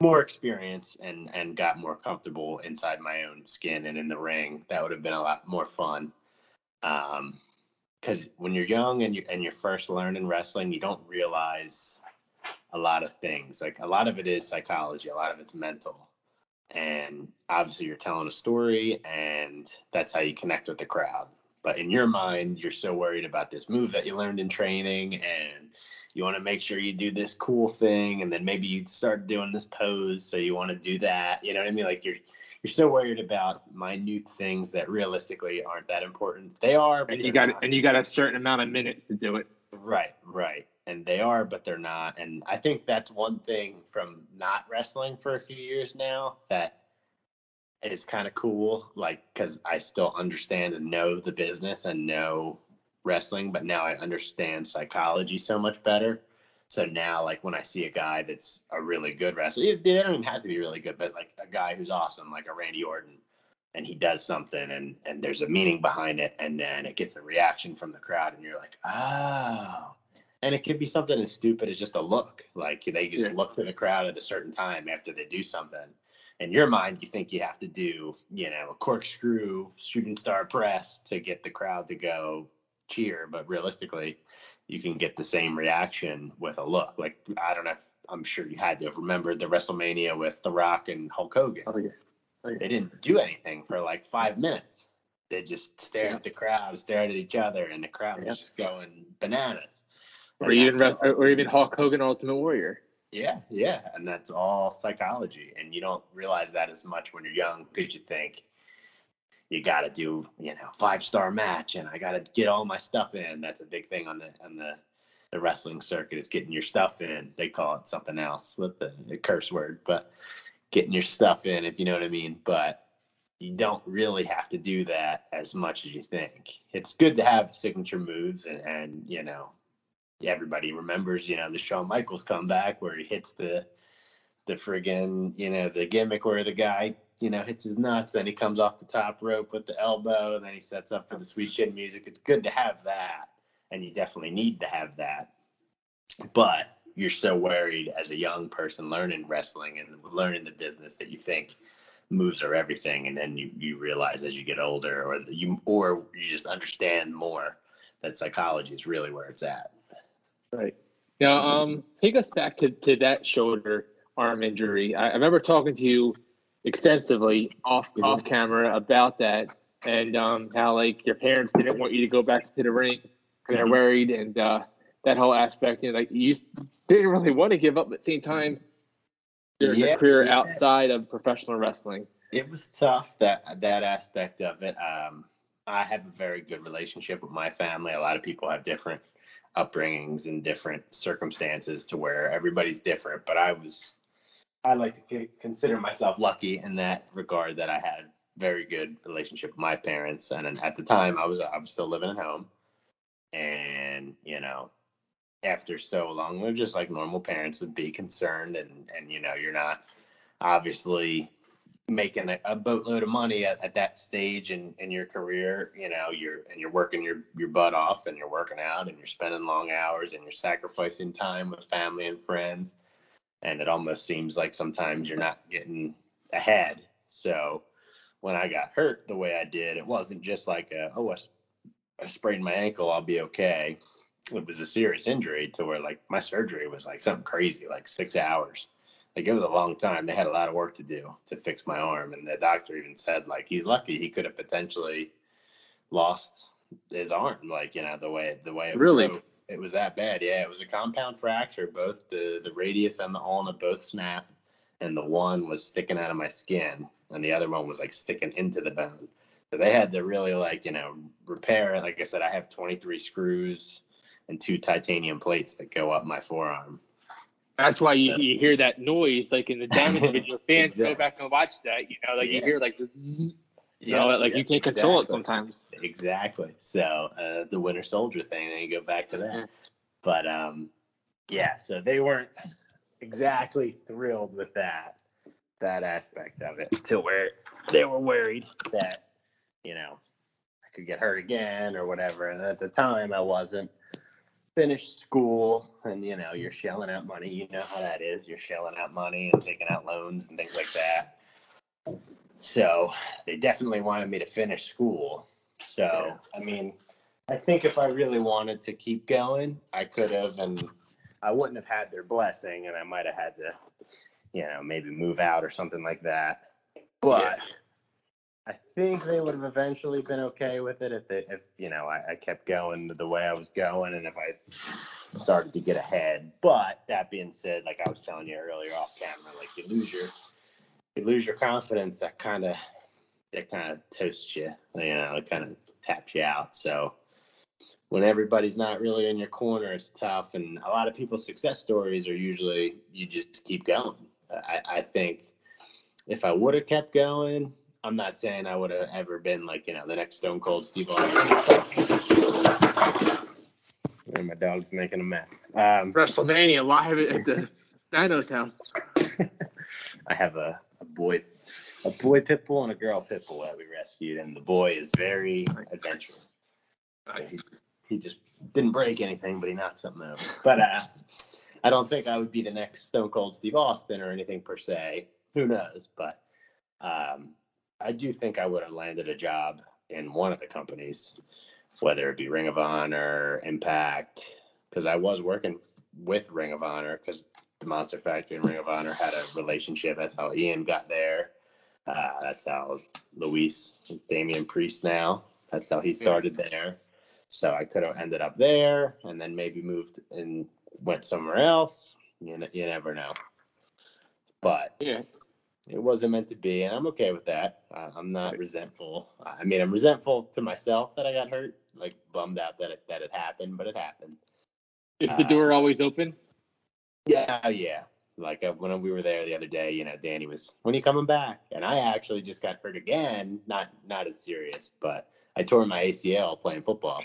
more experience and and got more comfortable inside my own skin and in the ring. That would have been a lot more fun. Um, because when you're young and you and you're first learning wrestling, you don't realize a lot of things. Like a lot of it is psychology, a lot of it's mental. And obviously you're telling a story and that's how you connect with the crowd. But in your mind, you're so worried about this move that you learned in training and you want to make sure you do this cool thing and then maybe you start doing this pose so you want to do that. You know what I mean? Like you're you're so worried about minute things that realistically aren't that important. They are, but And you got not. and you got a certain amount of minutes to do it. Right, right. And they are, but they're not. And I think that's one thing from not wrestling for a few years now that is kind of cool. Like, because I still understand and know the business and know wrestling, but now I understand psychology so much better. So now, like, when I see a guy that's a really good wrestler, they don't even have to be really good, but like a guy who's awesome, like a Randy Orton, and he does something and and there's a meaning behind it and then it gets a reaction from the crowd and you're like oh and it could be something as stupid as just a look like they just Yeah. look to the crowd at a certain time after they do something in your mind you think you have to do you know a corkscrew shooting star press to get the crowd to go cheer but realistically you can get the same reaction with a look like i don't know if i'm sure you had to have remembered the wrestlemania with the rock and hulk hogan Oh yeah. Oh, yeah. they didn't do anything for like five minutes. They just stared Yeah. at the crowd, stared at each other, and the crowd Yeah. was just going bananas. Or And even rest- or even Hulk Hogan Ultimate Warrior. yeah, yeah, and that's all psychology, and you don't realize that as much when you're young because you think you got to do, you know, five star match, and I got to get all my stuff in. That's a big thing on the on the the wrestling circuit is getting your stuff in. They call it something else with the, the curse word, but getting your stuff in, if you know what I mean. But you don't really have to do that as much as you think. It's good to have signature moves, and, and you know, everybody remembers, you know, the Shawn Michaels comeback where he hits the the friggin', you know, the gimmick where the guy, you know, hits his nuts, then he comes off the top rope with the elbow, and then he sets up for the sweet chin music. It's good to have that, and you definitely need to have that. but you're so worried as a young person learning wrestling and learning the business that you think moves are everything and then you, you realize as you get older or you or you just understand more that psychology is really where it's at right now um take us back to, to that shoulder arm injury I, I remember talking to you extensively off mm-hmm. off camera about that and um, how like your parents didn't want you to go back to the ring and they're mm-hmm. worried and uh, that whole aspect you know, like you didn't really want to give up at the same time there's yeah, a career yeah. outside of professional wrestling it was tough that that aspect of it um, i have a very good relationship with my family a lot of people have different upbringings and different circumstances to where everybody's different but i was I like to consider myself lucky in that regard that I had very good relationship with my parents, and at the time I was I was still living at home, and you know, after so long, we're just like normal parents would be concerned, and and you know, you're not obviously making a, a boatload of money at, at that stage in, in your career you know you're and you're working your, your butt off and you're working out and you're spending long hours and you're sacrificing time with family and friends and it almost seems like sometimes you're not getting ahead. So when I got hurt the way I did, it wasn't just like a, oh, I, I sprained my ankle, I'll be okay. It was a serious injury to where like my surgery was like something crazy, like six hours. Like it was a long time. They had a lot of work to do to fix my arm. And the doctor even said like he's lucky he could have potentially lost his arm, like, you know, the way the way it really broke it was that bad. Yeah, it was a compound fracture. Both the the radius and the ulna both snapped, and the one was sticking out of my skin, and the other one was like sticking into the bone. So they had to really like you know repair it. Like I said, I have 23 screws and two titanium plates that go up my forearm. That's why you, you hear that noise, like in the damage video. Fans exactly. go back and watch that. You know, like yeah. you hear like this. You know, like yeah, you can't control exactly. it sometimes. Exactly. So uh, the Winter Soldier thing, then you go back to that. Mm. But um, yeah, so they weren't exactly thrilled with that that aspect of it to where they were worried that you know I could get hurt again or whatever. And at the time, I wasn't finished school and you know you're shelling out money you know how that is you're shelling out money and taking out loans and things like that so they definitely wanted me to finish school. So, I mean, I think if I really wanted to keep going, I could have, and I wouldn't have had their blessing, and I might have had to, you know, maybe move out or something like that. But yeah. I think they would have eventually been okay with it if they, if you know, I, I kept going the way I was going, and if I started to get ahead. But that being said, like I was telling you earlier off camera, like you lose your you lose your confidence, that kind of that kind of toasts you. You know, it kind of taps you out. So when everybody's not really in your corner, it's tough. And a lot of people's success stories are usually you just keep going. I, I think if I would have kept going, I'm not saying I would have ever been like, you know, the next Stone Cold Steve Austin. And my dog's making a mess. Um, WrestleMania live at the Dino's house. I have a a boy, a boy pit bull and a girl pit bull that we rescued, and the boy is very adventurous. Nice. He, he just didn't break anything, but he knocked something over. But uh, I don't think I would be the next Stone Cold Steve Austin or anything per se. Who knows? But um, I do think I would have landed a job in one of the companies, whether it be Ring of Honor, Impact, because I was working with Ring of Honor because the Monster Factory and Ring of Honor had a relationship. That's how Ian got there. Uh, that's how Luis Damian Priest now. That's how he started there. So I could have ended up there and then maybe moved and went somewhere else. You, you never know. But yeah, it wasn't meant to be, and I'm okay with that. Uh, I'm not resentful. I mean, I'm resentful to myself that I got hurt, like bummed out that it that it happened, but it happened. Is the door uh, always open? Yeah, yeah. Like uh, when we were there the other day, you know, Danny was, "When are you coming back?" And I actually just got hurt again. Not not as serious, but I tore my ACL playing football.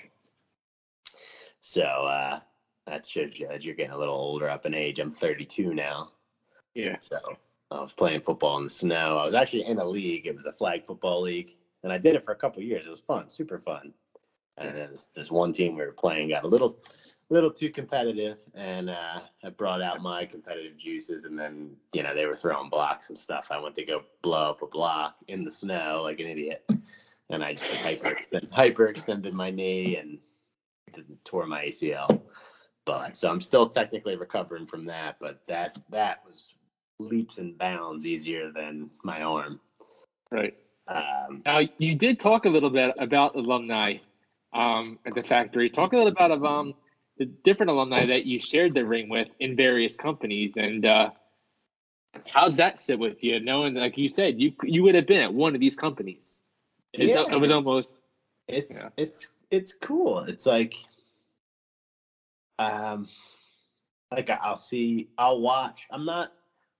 So uh, that shows you that you're getting a little older up in age. I'm 32 now. Yeah. So I was playing football in the snow. I was actually in a league. It was a flag football league, and I did it for a couple years. It was fun, super fun. And then this, this one team we were playing got a little little too competitive and uh, I brought out my competitive juices and then, you know, they were throwing blocks and stuff. I went to go blow up a block in the snow like an idiot. And I just hyperextended, hyperextended my knee and tore my ACL. But so I'm still technically recovering from that, but that that was leaps and bounds easier than my arm. Right. Um, Now you did talk a little bit about alumni um, at the factory. Talk a little bit about um, the different alumni that you shared the ring with in various companies, and uh, how's that sit with you? Knowing, like you said, you you would have been at one of these companies. It's, Yeah. It was almost it's Yeah. it's it's cool. It's like um like I'll see I'll watch. I'm not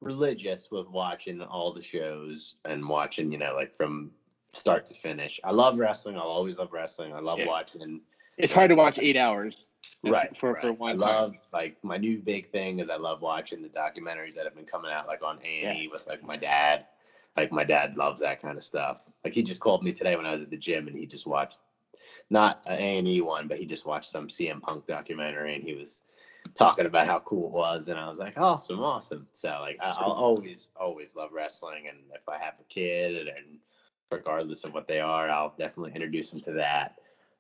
religious with watching all the shows and watching, you know, like from start to finish. I love wrestling. I'll always love wrestling. I love Yeah. watching it's hard to watch eight hours. right for right. for I one. love like my new big thing is I love watching the documentaries that have been coming out like on A and E with like my dad. Like my dad loves that kind of stuff. Like he just called me today when I was at the gym and he just watched not an A and E one, but he just watched some CM Punk documentary and he was talking about how cool it was and I was like awesome, awesome. So like I, I'll always always love wrestling and if I have a kid and regardless of what they are, I'll definitely introduce them to that.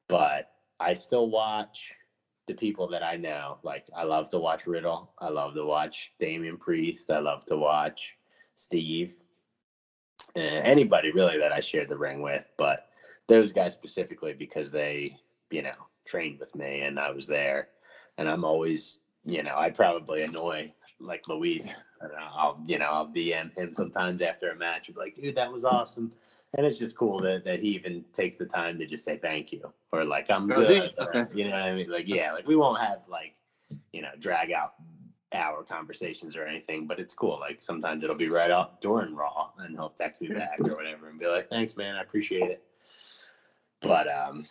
But I still watch the people that I know. Like I love to watch Riddle. I love to watch Damian Priest. I love to watch Steve. Uh, anybody really that I shared the ring with, but those guys specifically because they, you know, trained with me and I was there. And I'm always, you know, I probably annoy like Luis. I'll, you know, I'll DM him sometimes after a match. be like, dude, that was awesome. And it's just cool that, that he even takes the time to just say thank you or like I'm Does good. Okay. you know what I mean? Like, yeah, like we won't have like, you know, drag out hour conversations or anything, but it's cool. Like sometimes it'll be right up during Raw and he'll text me back or whatever and be like, thanks, man. I appreciate it. But um,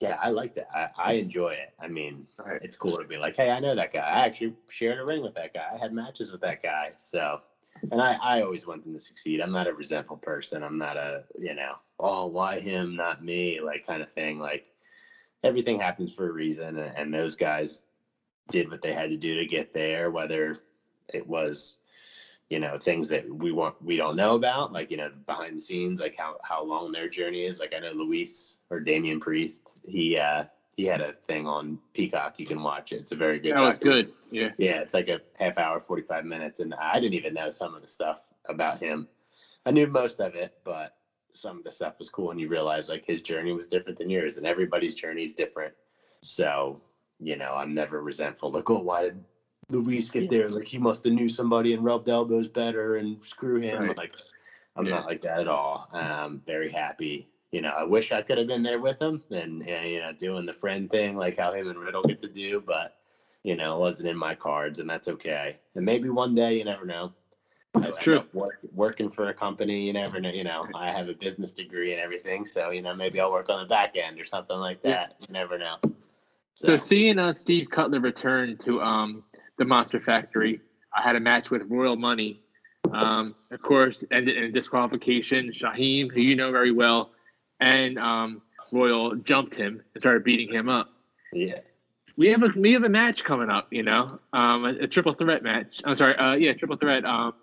yeah, I like that. I, I enjoy it. I mean, Right. it's cool to be like, hey, I know that guy. I actually shared a ring with that guy. I had matches with that guy. So, and I, I always want them to succeed. I'm not a resentful person. I'm not a, you know, oh, why him, not me, like kind of thing. Like everything happens for a reason. And, those guys did what they had to do to get there, whether it was, you know, things that we want, we don't know about, like, you know, behind the scenes, like how, how long their journey is. Like I know Luis or Damian Priest, he, uh, he had a thing on Peacock. You can watch it. It's a very good. That was good. Yeah. Yeah, it's like a half hour, 45 minutes. And I didn't even know some of the stuff about him. I knew most of it, but some of the stuff was cool. And you realize like his journey was different than yours, and everybody's journey is different. So, you know, I'm never resentful. Like, oh, why did Luis get there? Like, he must have knew somebody and rubbed elbows better and screw him. Right. Like, I'm Yeah. not like that at all. I'm very happy. You know, I wish I could have been there with him and, and, you know, doing the friend thing like how him and Riddle get to do, but you know, it wasn't in my cards, and that's okay. And maybe one day, you never know. That's I- I true. know Work, working for a company, you never know. You know, I have a business degree and everything, so you know, maybe I'll work on the back end or something like Yeah. that. You never know. So seeing uh, Steve Cutler return to um, the Monster Factory, I had a match with Royal Money. Um, of course, ended in disqualification. Shaheem, who you know very well, and um, Royal jumped him and started beating him up. yeah, We have a we have a match coming up, you know, um, a, a triple threat match. I'm sorry, uh, yeah, triple threat, um,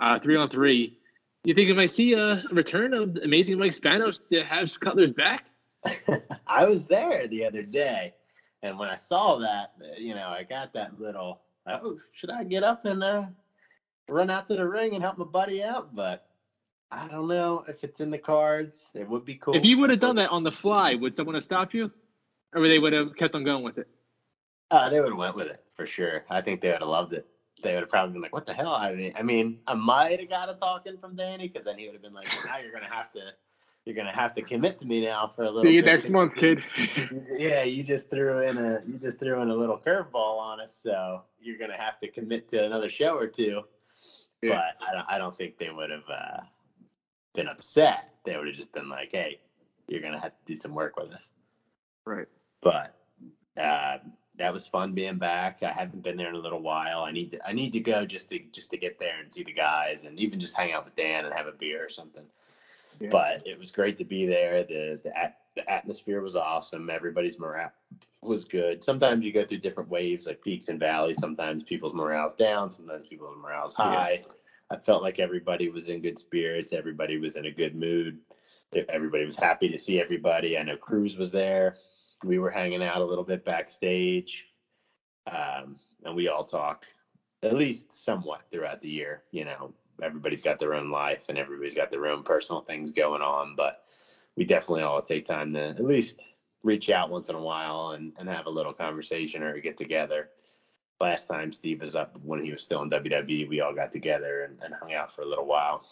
uh, three on three. You think we might see a return of Amazing Mike Spanos to have Cutler's back? I was there the other day, and when I saw that, you know, I got that little. Oh, should I get up and uh, run out to the ring and help my buddy out? But I don't know if it's in the cards. It would be cool If you would have done that on the fly, would someone have stopped you, or they would have kept on going with it? Uh, they would have went with it for sure. I think they would have loved it. They would have probably been like, "What the hell?" I mean, I mean, I might have got a talking from Danny because then he would have been like, well, "Now you're gonna have to, you're gonna have to commit to me now for a little." See you bit." next month, kid. Yeah, you just threw in a, you just threw in a little curveball on us, so you're gonna have to commit to another show or two. Yeah. But I don't, I don't think they would have uh, been upset. They would have just been like, "Hey, you're gonna have to do some work with us." right. but uh, that was fun being back. I haven't been there in a little while. I need to I need to go just to just to get there and see the guys and even just hang out with Dan and have a beer or something. Yeah. But it was great to be there. The the at- the atmosphere was awesome. Everybody's morale was good. Sometimes you go through different waves, like peaks and valleys. Sometimes people's morale's down. Sometimes people's morale's high. Yeah. I felt like everybody was in good spirits. Everybody was in a good mood. Everybody was happy to see everybody. I know Cruz was there. We were hanging out a little bit backstage, um, and we all talk at least somewhat throughout the year. You know, everybody's got their own life and everybody's got their own personal things going on, but we definitely all take time to at least reach out once in a while and, and have a little conversation or get together. Last time Steve was up when he was still in WWE, we all got together and, and hung out for a little while.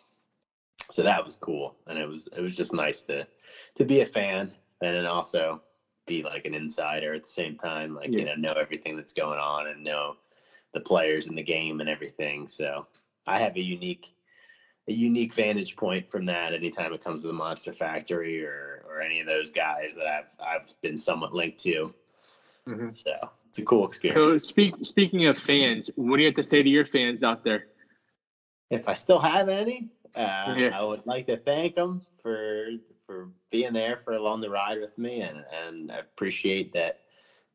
So that was cool. And it was it was just nice to to be a fan and then also be like an insider at the same time, like, yeah. you know, know everything that's going on and know the players in the game and everything. So I have a unique a unique vantage point from that anytime it comes to the Monster Factory or or any of those guys that I've I've been somewhat linked to. Mm-hmm. So it's a cool experience. So speak, speaking of fans, what do you have to say to your fans out there? If I still have any, uh, yeah. I would like to thank them for for being there for along the ride with me, and and I appreciate that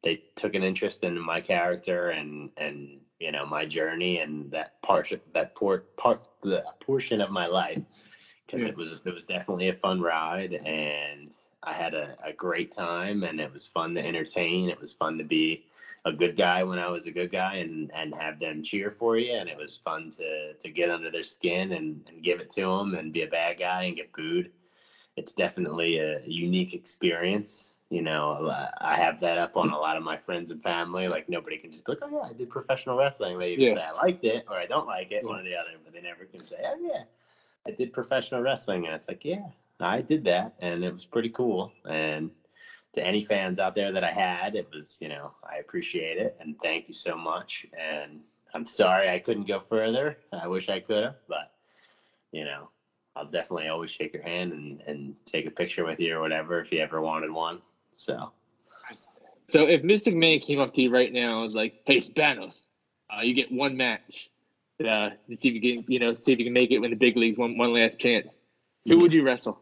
they took an interest in my character and and you know my journey and that part that port part the portion of my life because yeah. it was it was definitely a fun ride and I had a, a great time and it was fun to entertain. It was fun to be a good guy when I was a good guy and and have them cheer for you and it was fun to to get under their skin and, and give it to them and be a bad guy and get booed. It's definitely a unique experience you know, uh, I have that up on a lot of my friends and family. Like nobody can just be like, "Oh yeah, I did professional wrestling." They either yeah. say I liked it or I don't like it, one or the other. But they never can say, "Oh yeah, I did professional wrestling." And it's like, yeah, I did that, and it was pretty cool. And to any fans out there that I had, it was, you know, I appreciate it and thank you so much. And I'm sorry I couldn't go further. I wish I could have, but you know, I'll definitely always shake your hand and, and take a picture with you or whatever if you ever wanted one. So, so if Mystic Man came up to you right now and was like, "Hey, Spanos, uh, you get one match uh, to see if you can, you know, see if you can make it in the big leagues, one one last chance," who would you wrestle?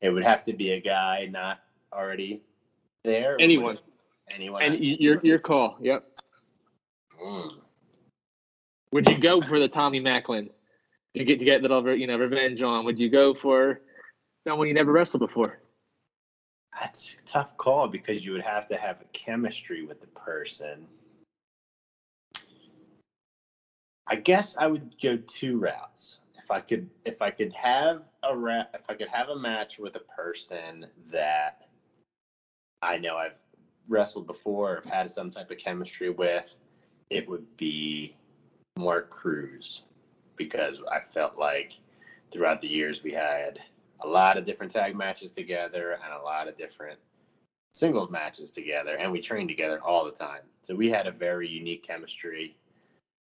It would have to be a guy not already there. Anyone. Anyone. And your your call. Yep. Mm. Would you go for the Tommy Maclin to get to get little you know revenge on? Would you go for someone you never wrestled before? That's a tough call because you would have to have a chemistry with the person. I guess I would go two routes. If I could if I could have a ra- if I could have a match with a person that I know I've wrestled before or had some type of chemistry with, it would be Mark Cruz because I felt like throughout the years we had a lot of different tag matches together and a lot of different singles matches together, and we trained together all the time. So we had a very unique chemistry.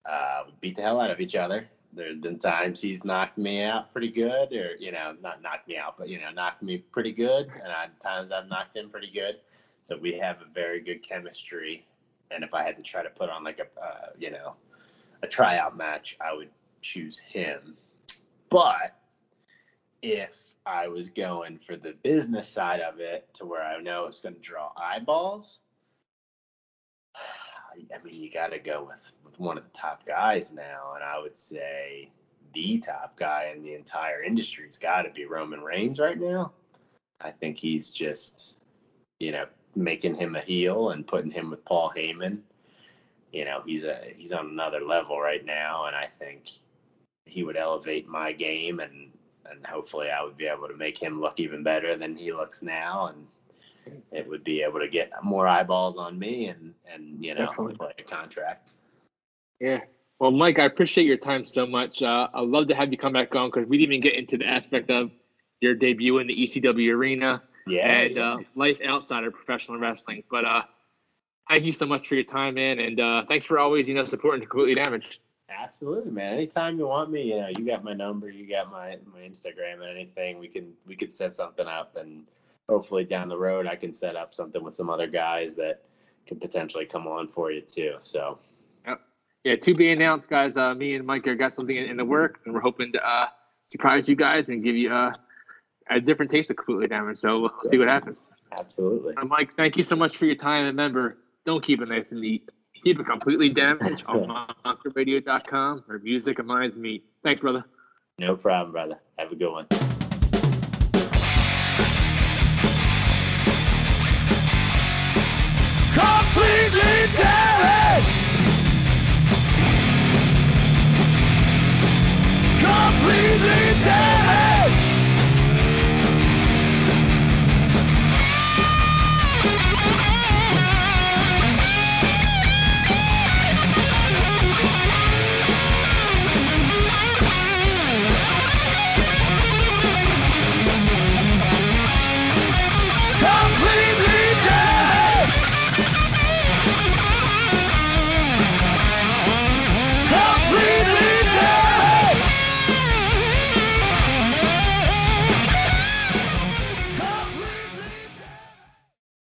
Uh, we beat the hell out of each other. There have been times he's knocked me out pretty good, or you know, not knocked me out, but you know, knocked me pretty good, and times I've knocked him pretty good. So we have a very good chemistry. And if I had to try to put on like a, uh, you know, a tryout match, I would choose him. But if I was going for the business side of it to where I know it's going to draw eyeballs. I mean, you got to go with, with one of the top guys now. And I would say the top guy in the entire industry's got to be Roman Reigns right now. I think he's just, you know, making him a heel and putting him with Paul Heyman. You know, he's a he's on another level right now, and I think he would elevate my game and and hopefully I would be able to make him look even better than he looks now, and it would be able to get more eyeballs on me and and you know Definitely. play a contract. Yeah. Well, Mike, I appreciate your time so much. Uh, I'd love to have you come back on because we didn't even get into the aspect of your debut in the ECW arena yeah, and. Uh, life outside of professional wrestling. But uh, thank you so much for your time, man, and uh, thanks for always, you know, supporting Completely Damaged. Absolutely, man. Anytime you want me, you know, you got my number, you got my my Instagram and anything. We can we could set something up and hopefully down the road I can set up something with some other guys that could potentially come on for you too. So yep. yeah, to be announced, guys. Uh, me and Mike are got something in, in the works, and we're hoping to uh, surprise you guys and give you uh, a different taste of completely damaged. So we'll see what happens. Absolutely. And Mike, thank you so much for your time. And remember, don't keep it nice and neat. Keep it completely damaged on monsterradio.com where music and minds meet. Thanks, brother. No problem, brother. Have a good one. Completely damaged. Completely damaged.